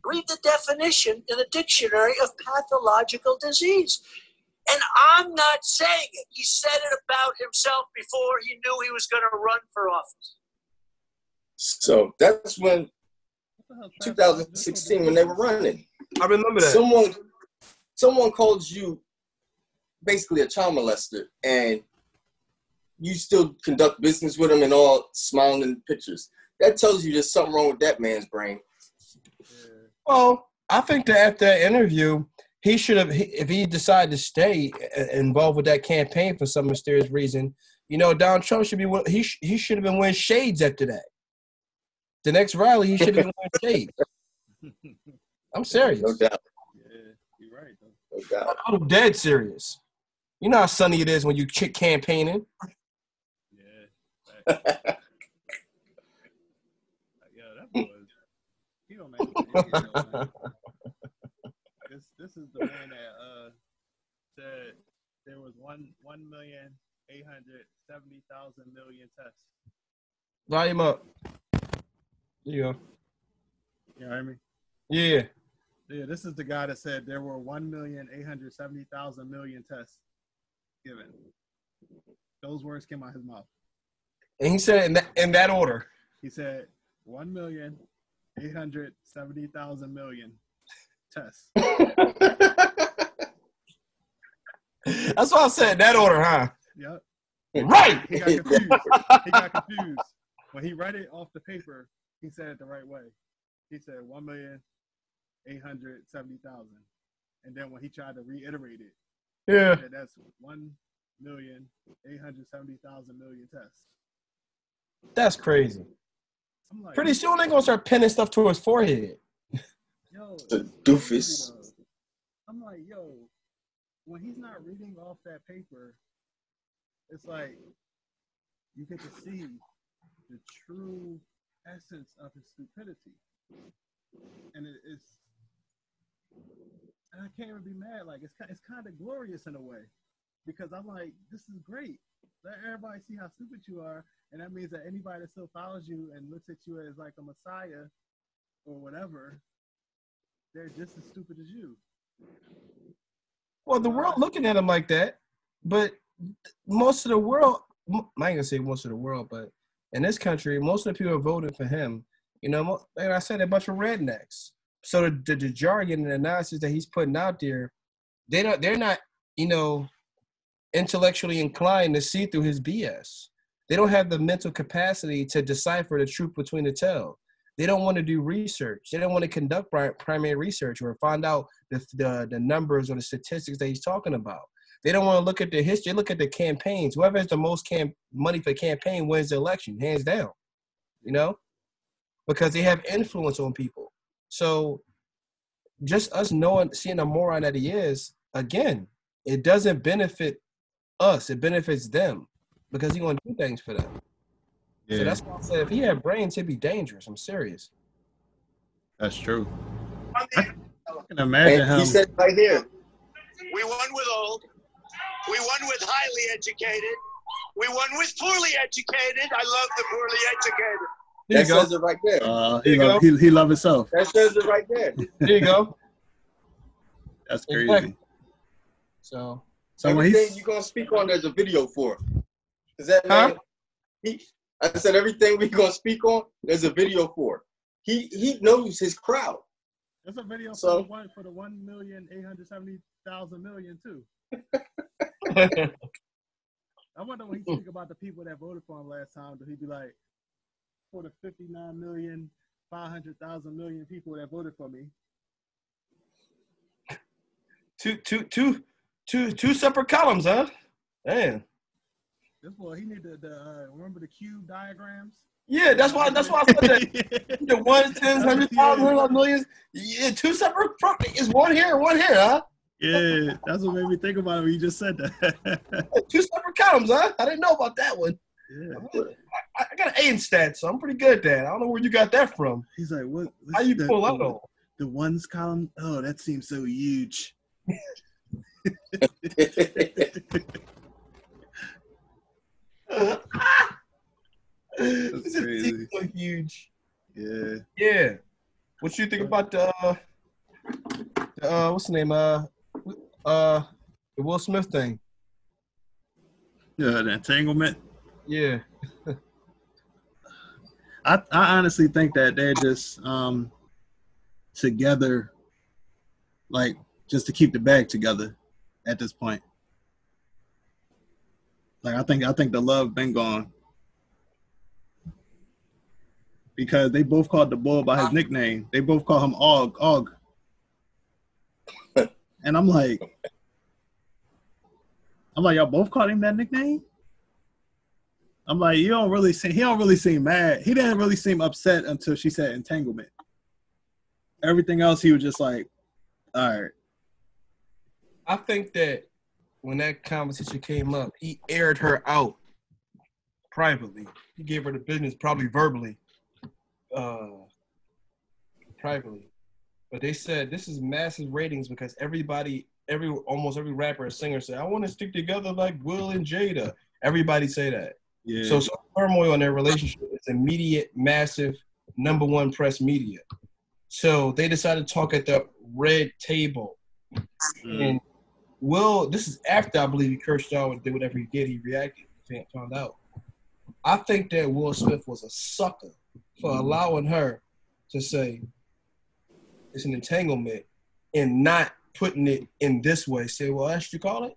Read the definition in the dictionary of pathological disease. And I'm not saying it. He said it about himself before he knew he was going to run for office. So that's when what the hell's happening? 2016 when they were running. I remember that. Someone someone calls you basically a child molester and you still conduct business with him and all smiling in pictures. That tells you there's something wrong with that man's brain. Well, I think that after that interview, he should have, if he decided to stay uh, involved with that campaign for some mysterious reason, you know, Donald Trump should be, he, sh- he should have been wearing shades after that. The next rally, he should have been wearing shades. [laughs] I'm serious. No doubt. Yeah, you're right. Though. No doubt. I'm dead serious. You know how sunny it is when you chick campaigning. Yeah. [laughs] That, yeah, that was. He don't make me an idiot, though, man. [laughs] This this is the man that uh said there was one one million eight hundred seventy thousand million tests. Volume up. There you go. You know what I mean? Yeah. Yeah, this is the guy that said there were one million eight hundred seventy thousand million tests given. Those words came out of his mouth. And he said in that, in that order. He said one million eight hundred seventy thousand million tests. [laughs] That's what I said that order, huh? Yep. Right. He got confused. he got confused. When he read it off the paper, he said it the right way. He said one million eight hundred seventy thousand. And then when he tried to reiterate it, Yeah. he said that's one million eight hundred seventy thousand million tests. That's crazy. I'm like, Pretty soon they're gonna start pinning stuff to his forehead. yo, [laughs] The doofus. I'm like, yo, when he's not reading off that paper, it's like you get to see the true essence of his stupidity. And it is, and I can't even be mad. Like, it's, it's kind of glorious in a way because I'm like, this is great. Let everybody see how stupid you are. And that means that anybody that still follows you and looks at you as like a messiah or whatever, they're just as stupid as you. Well, the world looking at him like that, but most of the world, I ain't gonna say most of the world, but in this country, most of the people voting for him. You know, like I said, a bunch of rednecks. So the, the, the jargon and the nonsense that he's putting out there, they don't, they're not, you know, intellectually inclined to see through his BS. They don't have the mental capacity to decipher the truth between the tell. They don't want to do research. They don't want to conduct primary research or find out the, the the numbers or the statistics that he's talking about. They don't want to look at the history. Look at the campaigns. Whoever has the most camp money for campaign wins the election, hands down. You know, because they have influence on people. So, just us knowing, seeing the moron that he is, again, it doesn't benefit us. It benefits them because he's gonna do things for them. So Yeah, that's why I said if he had brains, he'd be dangerous. I'm serious. that's true. I can imagine And him. he said right here, We won with old. We won with highly educated. We won with poorly educated. I love the poorly educated. There that you go. says it right there. uh, There he, love, he, he love himself. That says it right there. There you go. That's crazy. Exactly. So So when everything he's you're gonna speak on, there's a video for. Is that Huh? man? He, I said everything we're gonna speak on, there's a video for. He he knows his crowd. there's a video So- for the one for the one million eight hundred seventy thousand million too. [laughs] I wonder when he speak about the people that voted for him last time, do he be like, for the fifty nine million five hundred thousand million people that voted for me? two, two, two, two, two separate columns, huh? Man. This boy, he need the, the uh, remember the cube diagrams. Yeah, that's why. That's why I said that. [laughs] The ones, tens, hundreds, thousands, millions. Yeah, two separate. Is one here, one here, huh? yeah, that's what made me think about it when you just said that. Two separate columns, huh? I didn't know about that one. Yeah. I, I got an A in stats, so I'm pretty good at that. I don't know where you got that from. He's like, what? How you the, pull the, that off? The ones column. Oh, that seems so huge. This is crazy. so huge. Yeah. Yeah. What you think about the, uh, the uh, what's the name? Uh, uh, the Will Smith thing. Yeah, the entanglement. Yeah. [laughs] I, I honestly think that they're just um together like just to keep the bag together at this point. Like I think I think the love been gone. Because they both called the bull by his nickname. They both call him Og Og. [laughs] and I'm like I'm like, y'all both called him that nickname? I'm like, you don't really seem he don't really seem mad. He didn't really seem upset until she said entanglement. Everything else he was just like, all right. I think that when that conversation came up, he aired her out privately. He gave her the business, probably verbally, uh, privately. But they said this is massive ratings because everybody, every almost every rapper and singer said, "I want to stick together like Will and Jada." Everybody say that. Yeah. So, so turmoil in their relationship is immediate, massive, number one press media. So they decided to talk at the red table. Mm. And Will, this is after I believe he cursed out and did whatever he did. He reacted, found- out. I think that Will Smith was a sucker for allowing her to say it's an entanglement and not putting it in this way. Say, well, that's what you call it?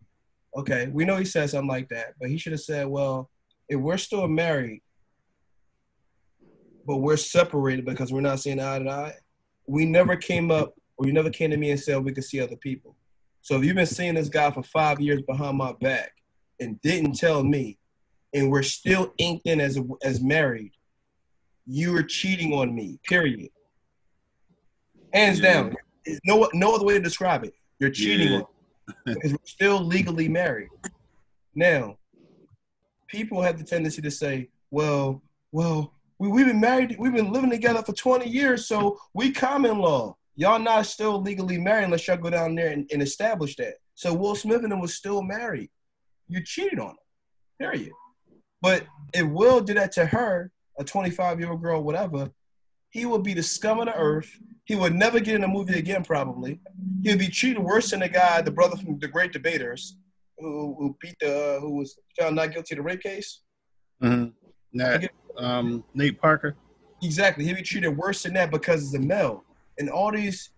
Okay, we know he said something like that, but he should have said, well, if we're still married, but we're separated because we're not seeing eye to eye, we never came up or you never came to me and said we could see other people. So if you've been seeing this guy for five years behind my back and didn't tell me, and we're still inked in as as married, you are cheating on me. Period. Hands Yeah. down. There's no no other way to describe it. You're cheating Yeah. on me because we're still legally married. Now, people have the tendency to say, "Well, well, we, we've been married, we've been living together for 20 years, so we common law. Y'all not still legally married unless y'all go down there and, and establish that. So Will Smith and them was still married. You cheated on him, period. But if Will did that to her, a 25 year old girl, whatever, he would be the scum of the earth. He would never get in a movie again, probably. He would be treated worse than the guy, the brother from the Great Debaters, who, who beat the, who was found not guilty of the rape case. Mhm. Nat, um, Nate Parker. Exactly. He'd be treated worse than that because he's a male. And all these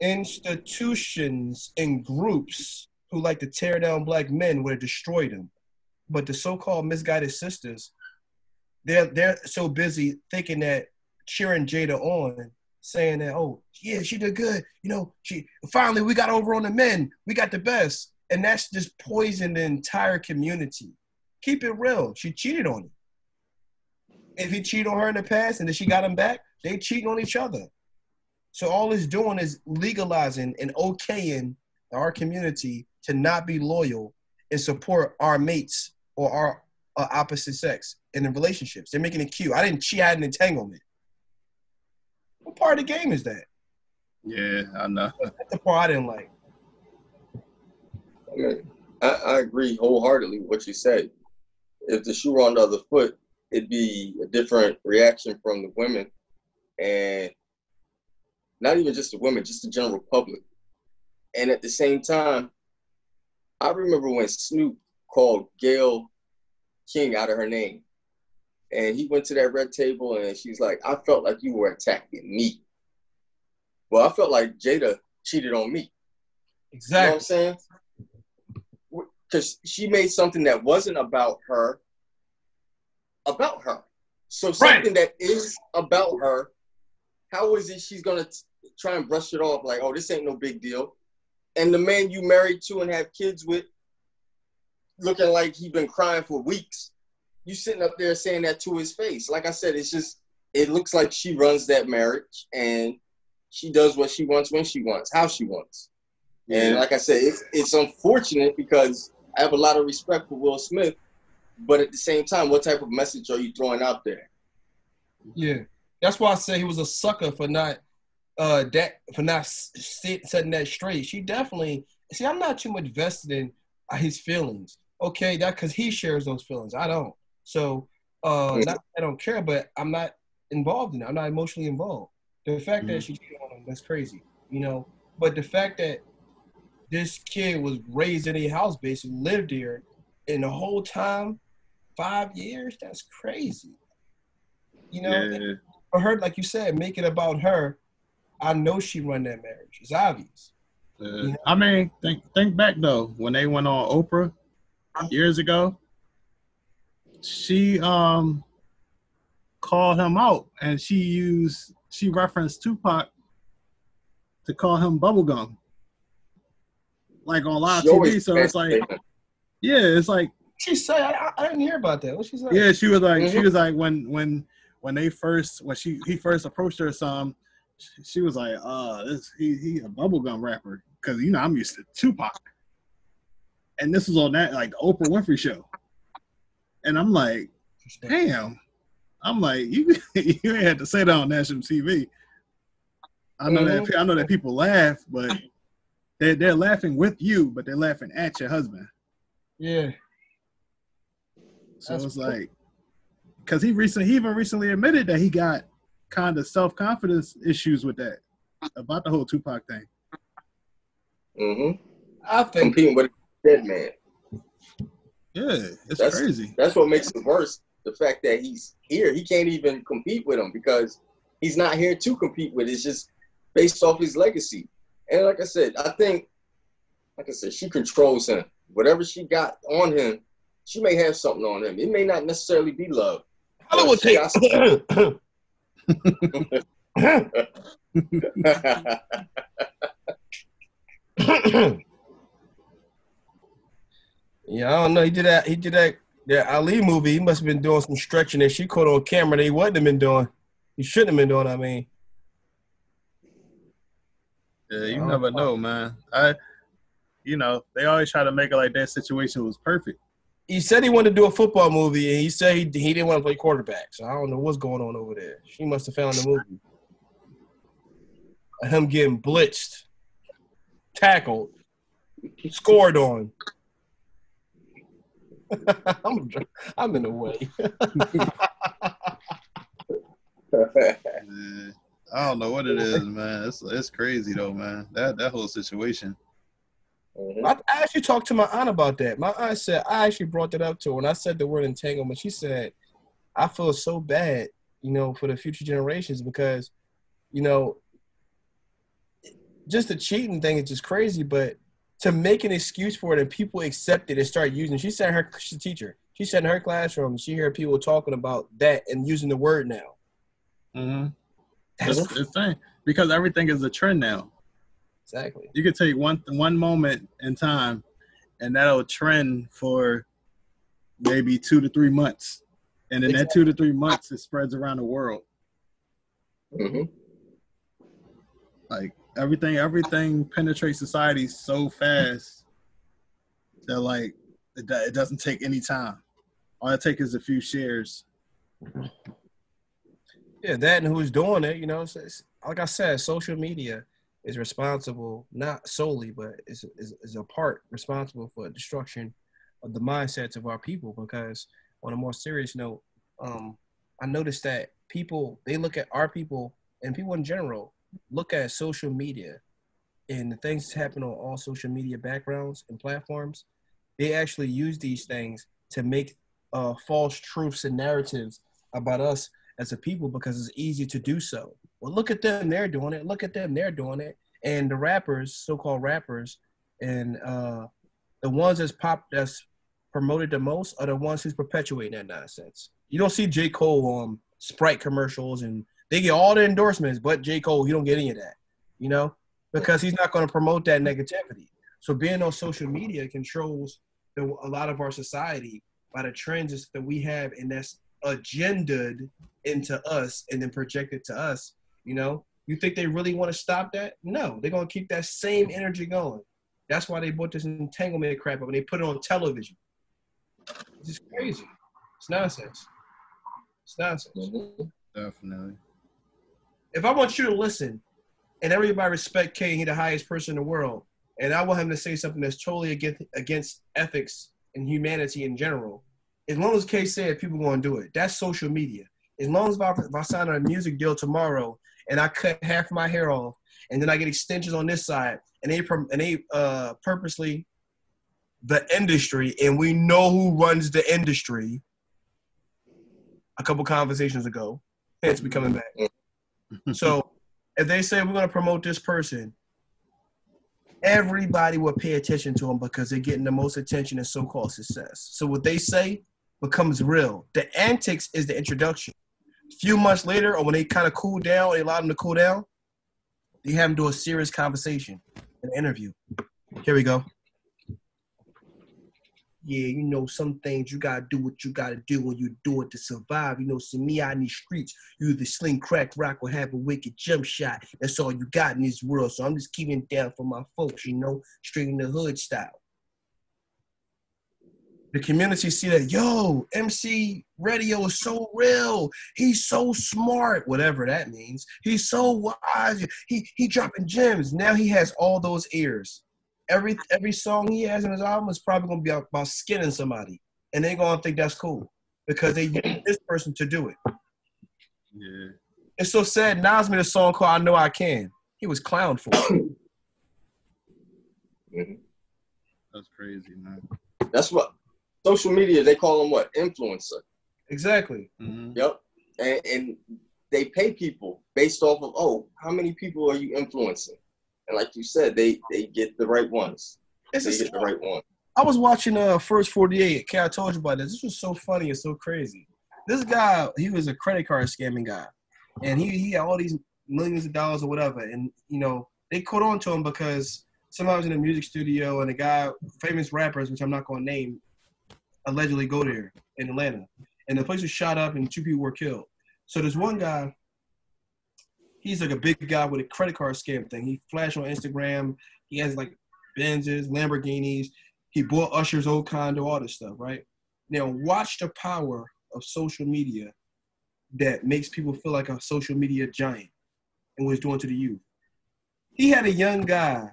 institutions and groups who like to tear down black men would have destroyed him. But the so-called misguided sisters, they're they're so busy thinking that cheering Jada on, saying that, oh, yeah, she did good. You know, she finally we got over on the men. We got the best. And that's just poisoned the entire community. Keep it real. She cheated on him if he cheated on her in the past and then she got him back, they cheating on each other. So all it's doing is legalizing and okaying our community to not be loyal and support our mates or our uh, opposite sex in the relationships. They're making it cute. I didn't cheat, I had an entanglement. What part of the game is that? Yeah, I know. That's the part I didn't like. I I, I agree wholeheartedly with what you said. If the shoe were on the other foot, it'd be a different reaction from the women, and not even just the women, just the general public. And at the same time, I remember when Snoop called Gayle King out of her name, and he went to that red table, and she's like, "I felt like you were attacking me." Well, I felt like Jada cheated on me. You know what I'm Exactly. saying? Because she made something that wasn't about her about her. So something that is about her, how is it she's gonna t- try and brush it off like, oh, this ain't no big deal? And the man you married to and have kids with, looking like he been crying for weeks, you sitting up there saying that to his face. Like I said, it's just it looks like she runs that marriage and she does what she wants when she wants, how she wants. And like I said, it's, it's unfortunate because I have a lot of respect for Will Smith, but at the same time, what type of message are you throwing out there? Yeah, that's why I say he was a sucker for not uh that for not sit, setting that straight. She definitely see. I'm not too much vested in uh, his feelings. Okay, that because he shares those feelings. I don't. So uh, not I don't care, but I'm not involved in it. I'm not emotionally involved. The fact that she cheated on him, that's crazy. You know, but the fact that this kid was raised in a house, basically lived here, and the whole time, five years, that's crazy. You know, Yeah, for her, like you said, make it about her. I know she run that marriage. It's obvious. yeah. I mean, think think back though when they went on Oprah years ago. She um called him out, and she used she referenced Tupac to call him bubblegum, like on live She TV. So it's like, statement. yeah, it's like She said, I, I, I didn't hear about that. What she said? Yeah, she was like, she Mhm. was like when when when they first when she he first approached her some, she was like, uh, this he he a bubblegum rapper because you know I'm used to Tupac, and this was on that like Oprah Winfrey show, and I'm like, damn, I'm like you [laughs] you ain't had to say that on national TV. I know that I know that people laugh, but they they're laughing with you, but they're laughing at your husband. Yeah. So That's it's cool. like, because he recently, he even recently admitted that he got kind of self confidence issues with that about the whole Tupac thing. Mhm. I think Competing with a dead man. Yeah, it's That's- crazy. That's what makes it worse. The fact that he's here, he can't even compete with him because he's not here to compete with. It's just based off his legacy. And like I said, I think, like I said, she controls him. Whatever she got on him, she may have something on him. It may not necessarily be love. Hollywood She take. got [coughs] yeah, I don't know. He did that. He did that. That Ali movie. He must have been doing some stretching that she caught on camera. That he wouldn't have been doing. He shouldn't have been doing. I mean, Yeah, you Oh. never know, man. I, you know, they always try to make it like that situation was perfect. he said he wanted to do a football movie, and he said he, he didn't want to play quarterback. So I don't know what's going on over there. She must have found the movie. Him getting blitzed, tackled, scored on. [laughs] I'm, I'm in the way. [laughs] [laughs] Yeah. I don't know what it is, [laughs] man. It's it's crazy though, man. That that whole situation. Mhm. I I actually talked to my aunt about that. My aunt said I actually brought that up to her when I said the word entanglement. She said, "I feel so bad, you know, for the future generations because, you know, just the cheating thing is just crazy. But to make an excuse for it and people accept it and start using, she said her she's a teacher. She said in her classroom she heard people talking about that and using the word now. Mm-hmm. That's It's, it's thing because everything is a trend now. exactly. You could take one one moment in time, and that'll trend for maybe two to three months, and in that two to three months, it spreads around the world. Mhm. Like everything, everything penetrates society so fast that like it, it doesn't take any time. All it takes is a few shares. Yeah, that and who's doing it, you know, it's, it's- like I said, social media is responsible, not solely, but is, is, is a part responsible for destruction of the mindsets of our people. Because on a more serious note, um, I noticed that people, they look at our people and people in general look at social media and the things that happen on all social media backgrounds and platforms. They actually use these things to make uh, false truths and narratives about us as a people because it's easy to do so. Well, look at them, they're doing it. Look at them, they're doing it. And the rappers, so-called rappers, and uh, the ones that's pop that's promoted the most are the ones who's perpetuating that nonsense. You don't see J. Cole on Sprite commercials and they get all the endorsements, but J. Cole, you don't get any of that, you know, because he's not going to promote that negativity. So being on social media controls the, a lot of our society by the trends that we have, and that's agendaed into us and then projected to us. You know, you think they really want to stop that? No, they're gonna keep that same energy going. That's why they brought this entanglement crap up and they put it on television. It's just crazy. It's nonsense. It's nonsense. Mhm. Definitely. If I want you to listen and everybody respect Kane, he the highest person in the world, and I want him to say something that's totally against against ethics and humanity in general, as long as K said people gonna do it. That's social media. As long as if I, if I sign a music deal tomorrow and I cut half my hair off and then I get extensions on this side and they and they uh purposely the industry and we know who runs the industry a couple conversations ago. Hence we coming back. [laughs] So if they say we're going to promote this person, everybody will pay attention to them because they're getting the most attention and so-called success. So what they say becomes real. The antics is the introduction. A few months later, or when they kind of cool down, they allow them to cool down, they have them do a serious conversation, an interview. Here we go. Yeah, you know, some things you gotta do what you gotta do when you do it to survive. You know, see me out in these streets, you either sling crack rock or have a wicked jump shot. That's all you got in this world. So I'm just keeping it down for my folks, you know, straight in the hood style. The community see that, yo, MC Radio is so real. He's so smart, whatever that means. He's so wise. He he dropping gems. Now he has all those ears every every song he has in his album is probably gonna be about skinning somebody, and they're gonna think that's cool because they use this person to do it. Yeah. It's so sad. Nas made a song called "I Know I Can." He was clowned for it. That's crazy, man. That's what social media. They call them what influencer. Exactly. hmm Yep. And, and they pay people based off of oh, how many people are you influencing? And like you said, they they get the right ones. It's They a get the right one. I was watching uh First 48. Okay, I told you about this. This was so funny and so crazy. This guy, he was a credit card scamming guy. And he, he had all these millions of dollars or whatever. And you know, they caught on to him because somebody was in a music studio and a guy, famous rappers, which I'm not gonna name, allegedly go there in Atlanta. And the place was shot up and two people were killed. So there's one guy, he's like a big guy with a credit card scam thing. He flashed on Instagram. He has like Benzes, Lamborghinis. He bought Usher's old condo, all this stuff, right? Now watch the power of social media that makes people feel like a social media giant and what it's doing to the youth. He had a young guy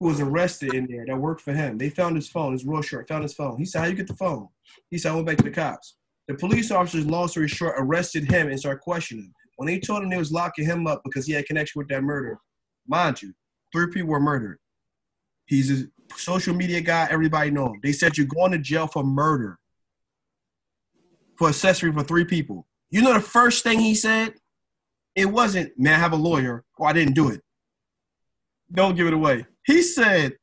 was arrested in there that worked for him. They found his phone, his real shirt, found his phone. He said, How you get the phone? He said, I went back to the cops. The police officers, long story short, arrested him and started questioning him. When they told him they was locking him up because he had connection with that murder, mind you, three people were murdered. He's a social media guy. Everybody know him. They said you're going to jail for murder, for accessory for three people. You know the first thing he said? It wasn't, man, I have a lawyer, or I didn't do it. Don't give it away. He said,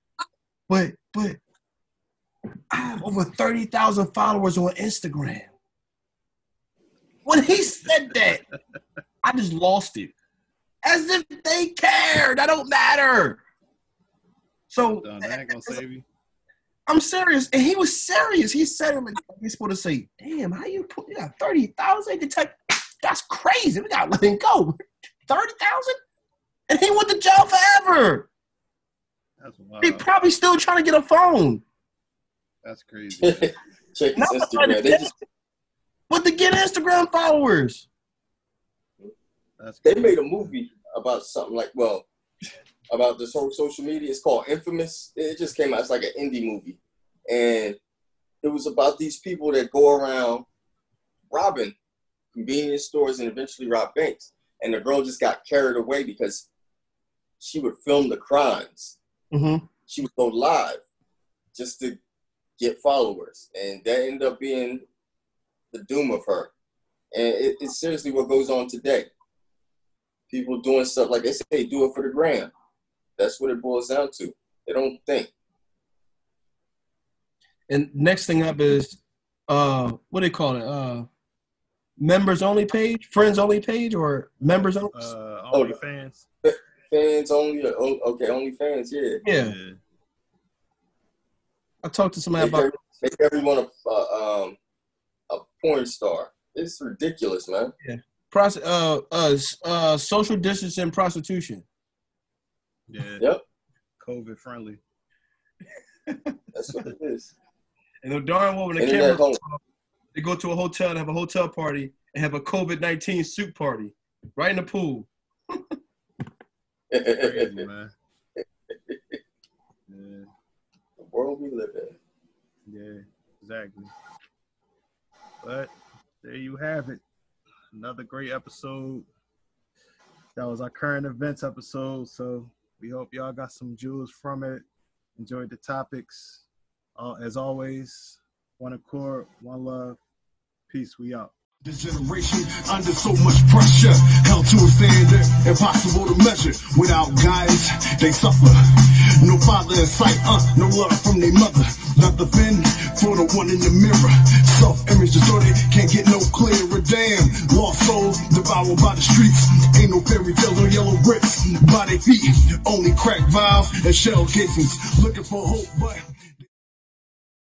but, but, I have over 30,000 followers on Instagram. When he said that, I just lost it. As if they cared. I don't matter. So Uh, that ain't gonna save you. I'm serious, and he was serious. He said it like he's supposed to say, "Damn, how you put you got thirty thousand detect? That's crazy. We gotta let him go. Thirty thousand, and he went to jail forever. That's He wild. probably still trying to get a phone, That's crazy. [laughs] Check his Not Instagram. They just but to get Instagram followers. That's they crazy. made a movie about something like well about this whole social media. It's called Infamous. It just came out. It's like an indie movie, and it was about these people that go around robbing convenience stores and eventually rob banks. And the girl just got carried away because she would film the crimes. Mm-hmm. She would go live just to get followers, and that ended up being the doom of her. And it, it's seriously what goes on today. People doing stuff like they say, do it for the gram. That's what it boils down to. They don't think. And next thing up is uh, what do they call it? Uh, members only page, friends only page, or members only? Uh, Oh, OnlyFans. Fans only. Okay, only fans. Yeah. yeah, I talked to somebody Make, about. every, make everyone a uh, um a porn star. It's ridiculous, man. Pros- uh, uh, uh, social distancing prostitution. Yeah. Yep. COVID friendly. That's what it is. [laughs] And the darn well when the camera, home. they go to a hotel and have a hotel party and have a COVID nineteen soup party right in the pool. [laughs] Crazy, [laughs] the man. Yeah. world we live in. Yeah, exactly. But there you have it. Another great episode. That was our current events episode. So we hope y'all got some jewels from it. Enjoyed the topics. Uh, as always, one accord, one love. Peace. We out. This generation under so much pressure, held to a standard impossible to measure. Without guidance, they suffer. No father in sight, uh, no love from their mother. Not the fin for the one in the mirror. Self-image distorted, can't get no clearer. Damn, lost souls devoured by the streets. Ain't no fairy tales or yellow bricks by their feet. Only crack vials and shell casings. Looking for hope, but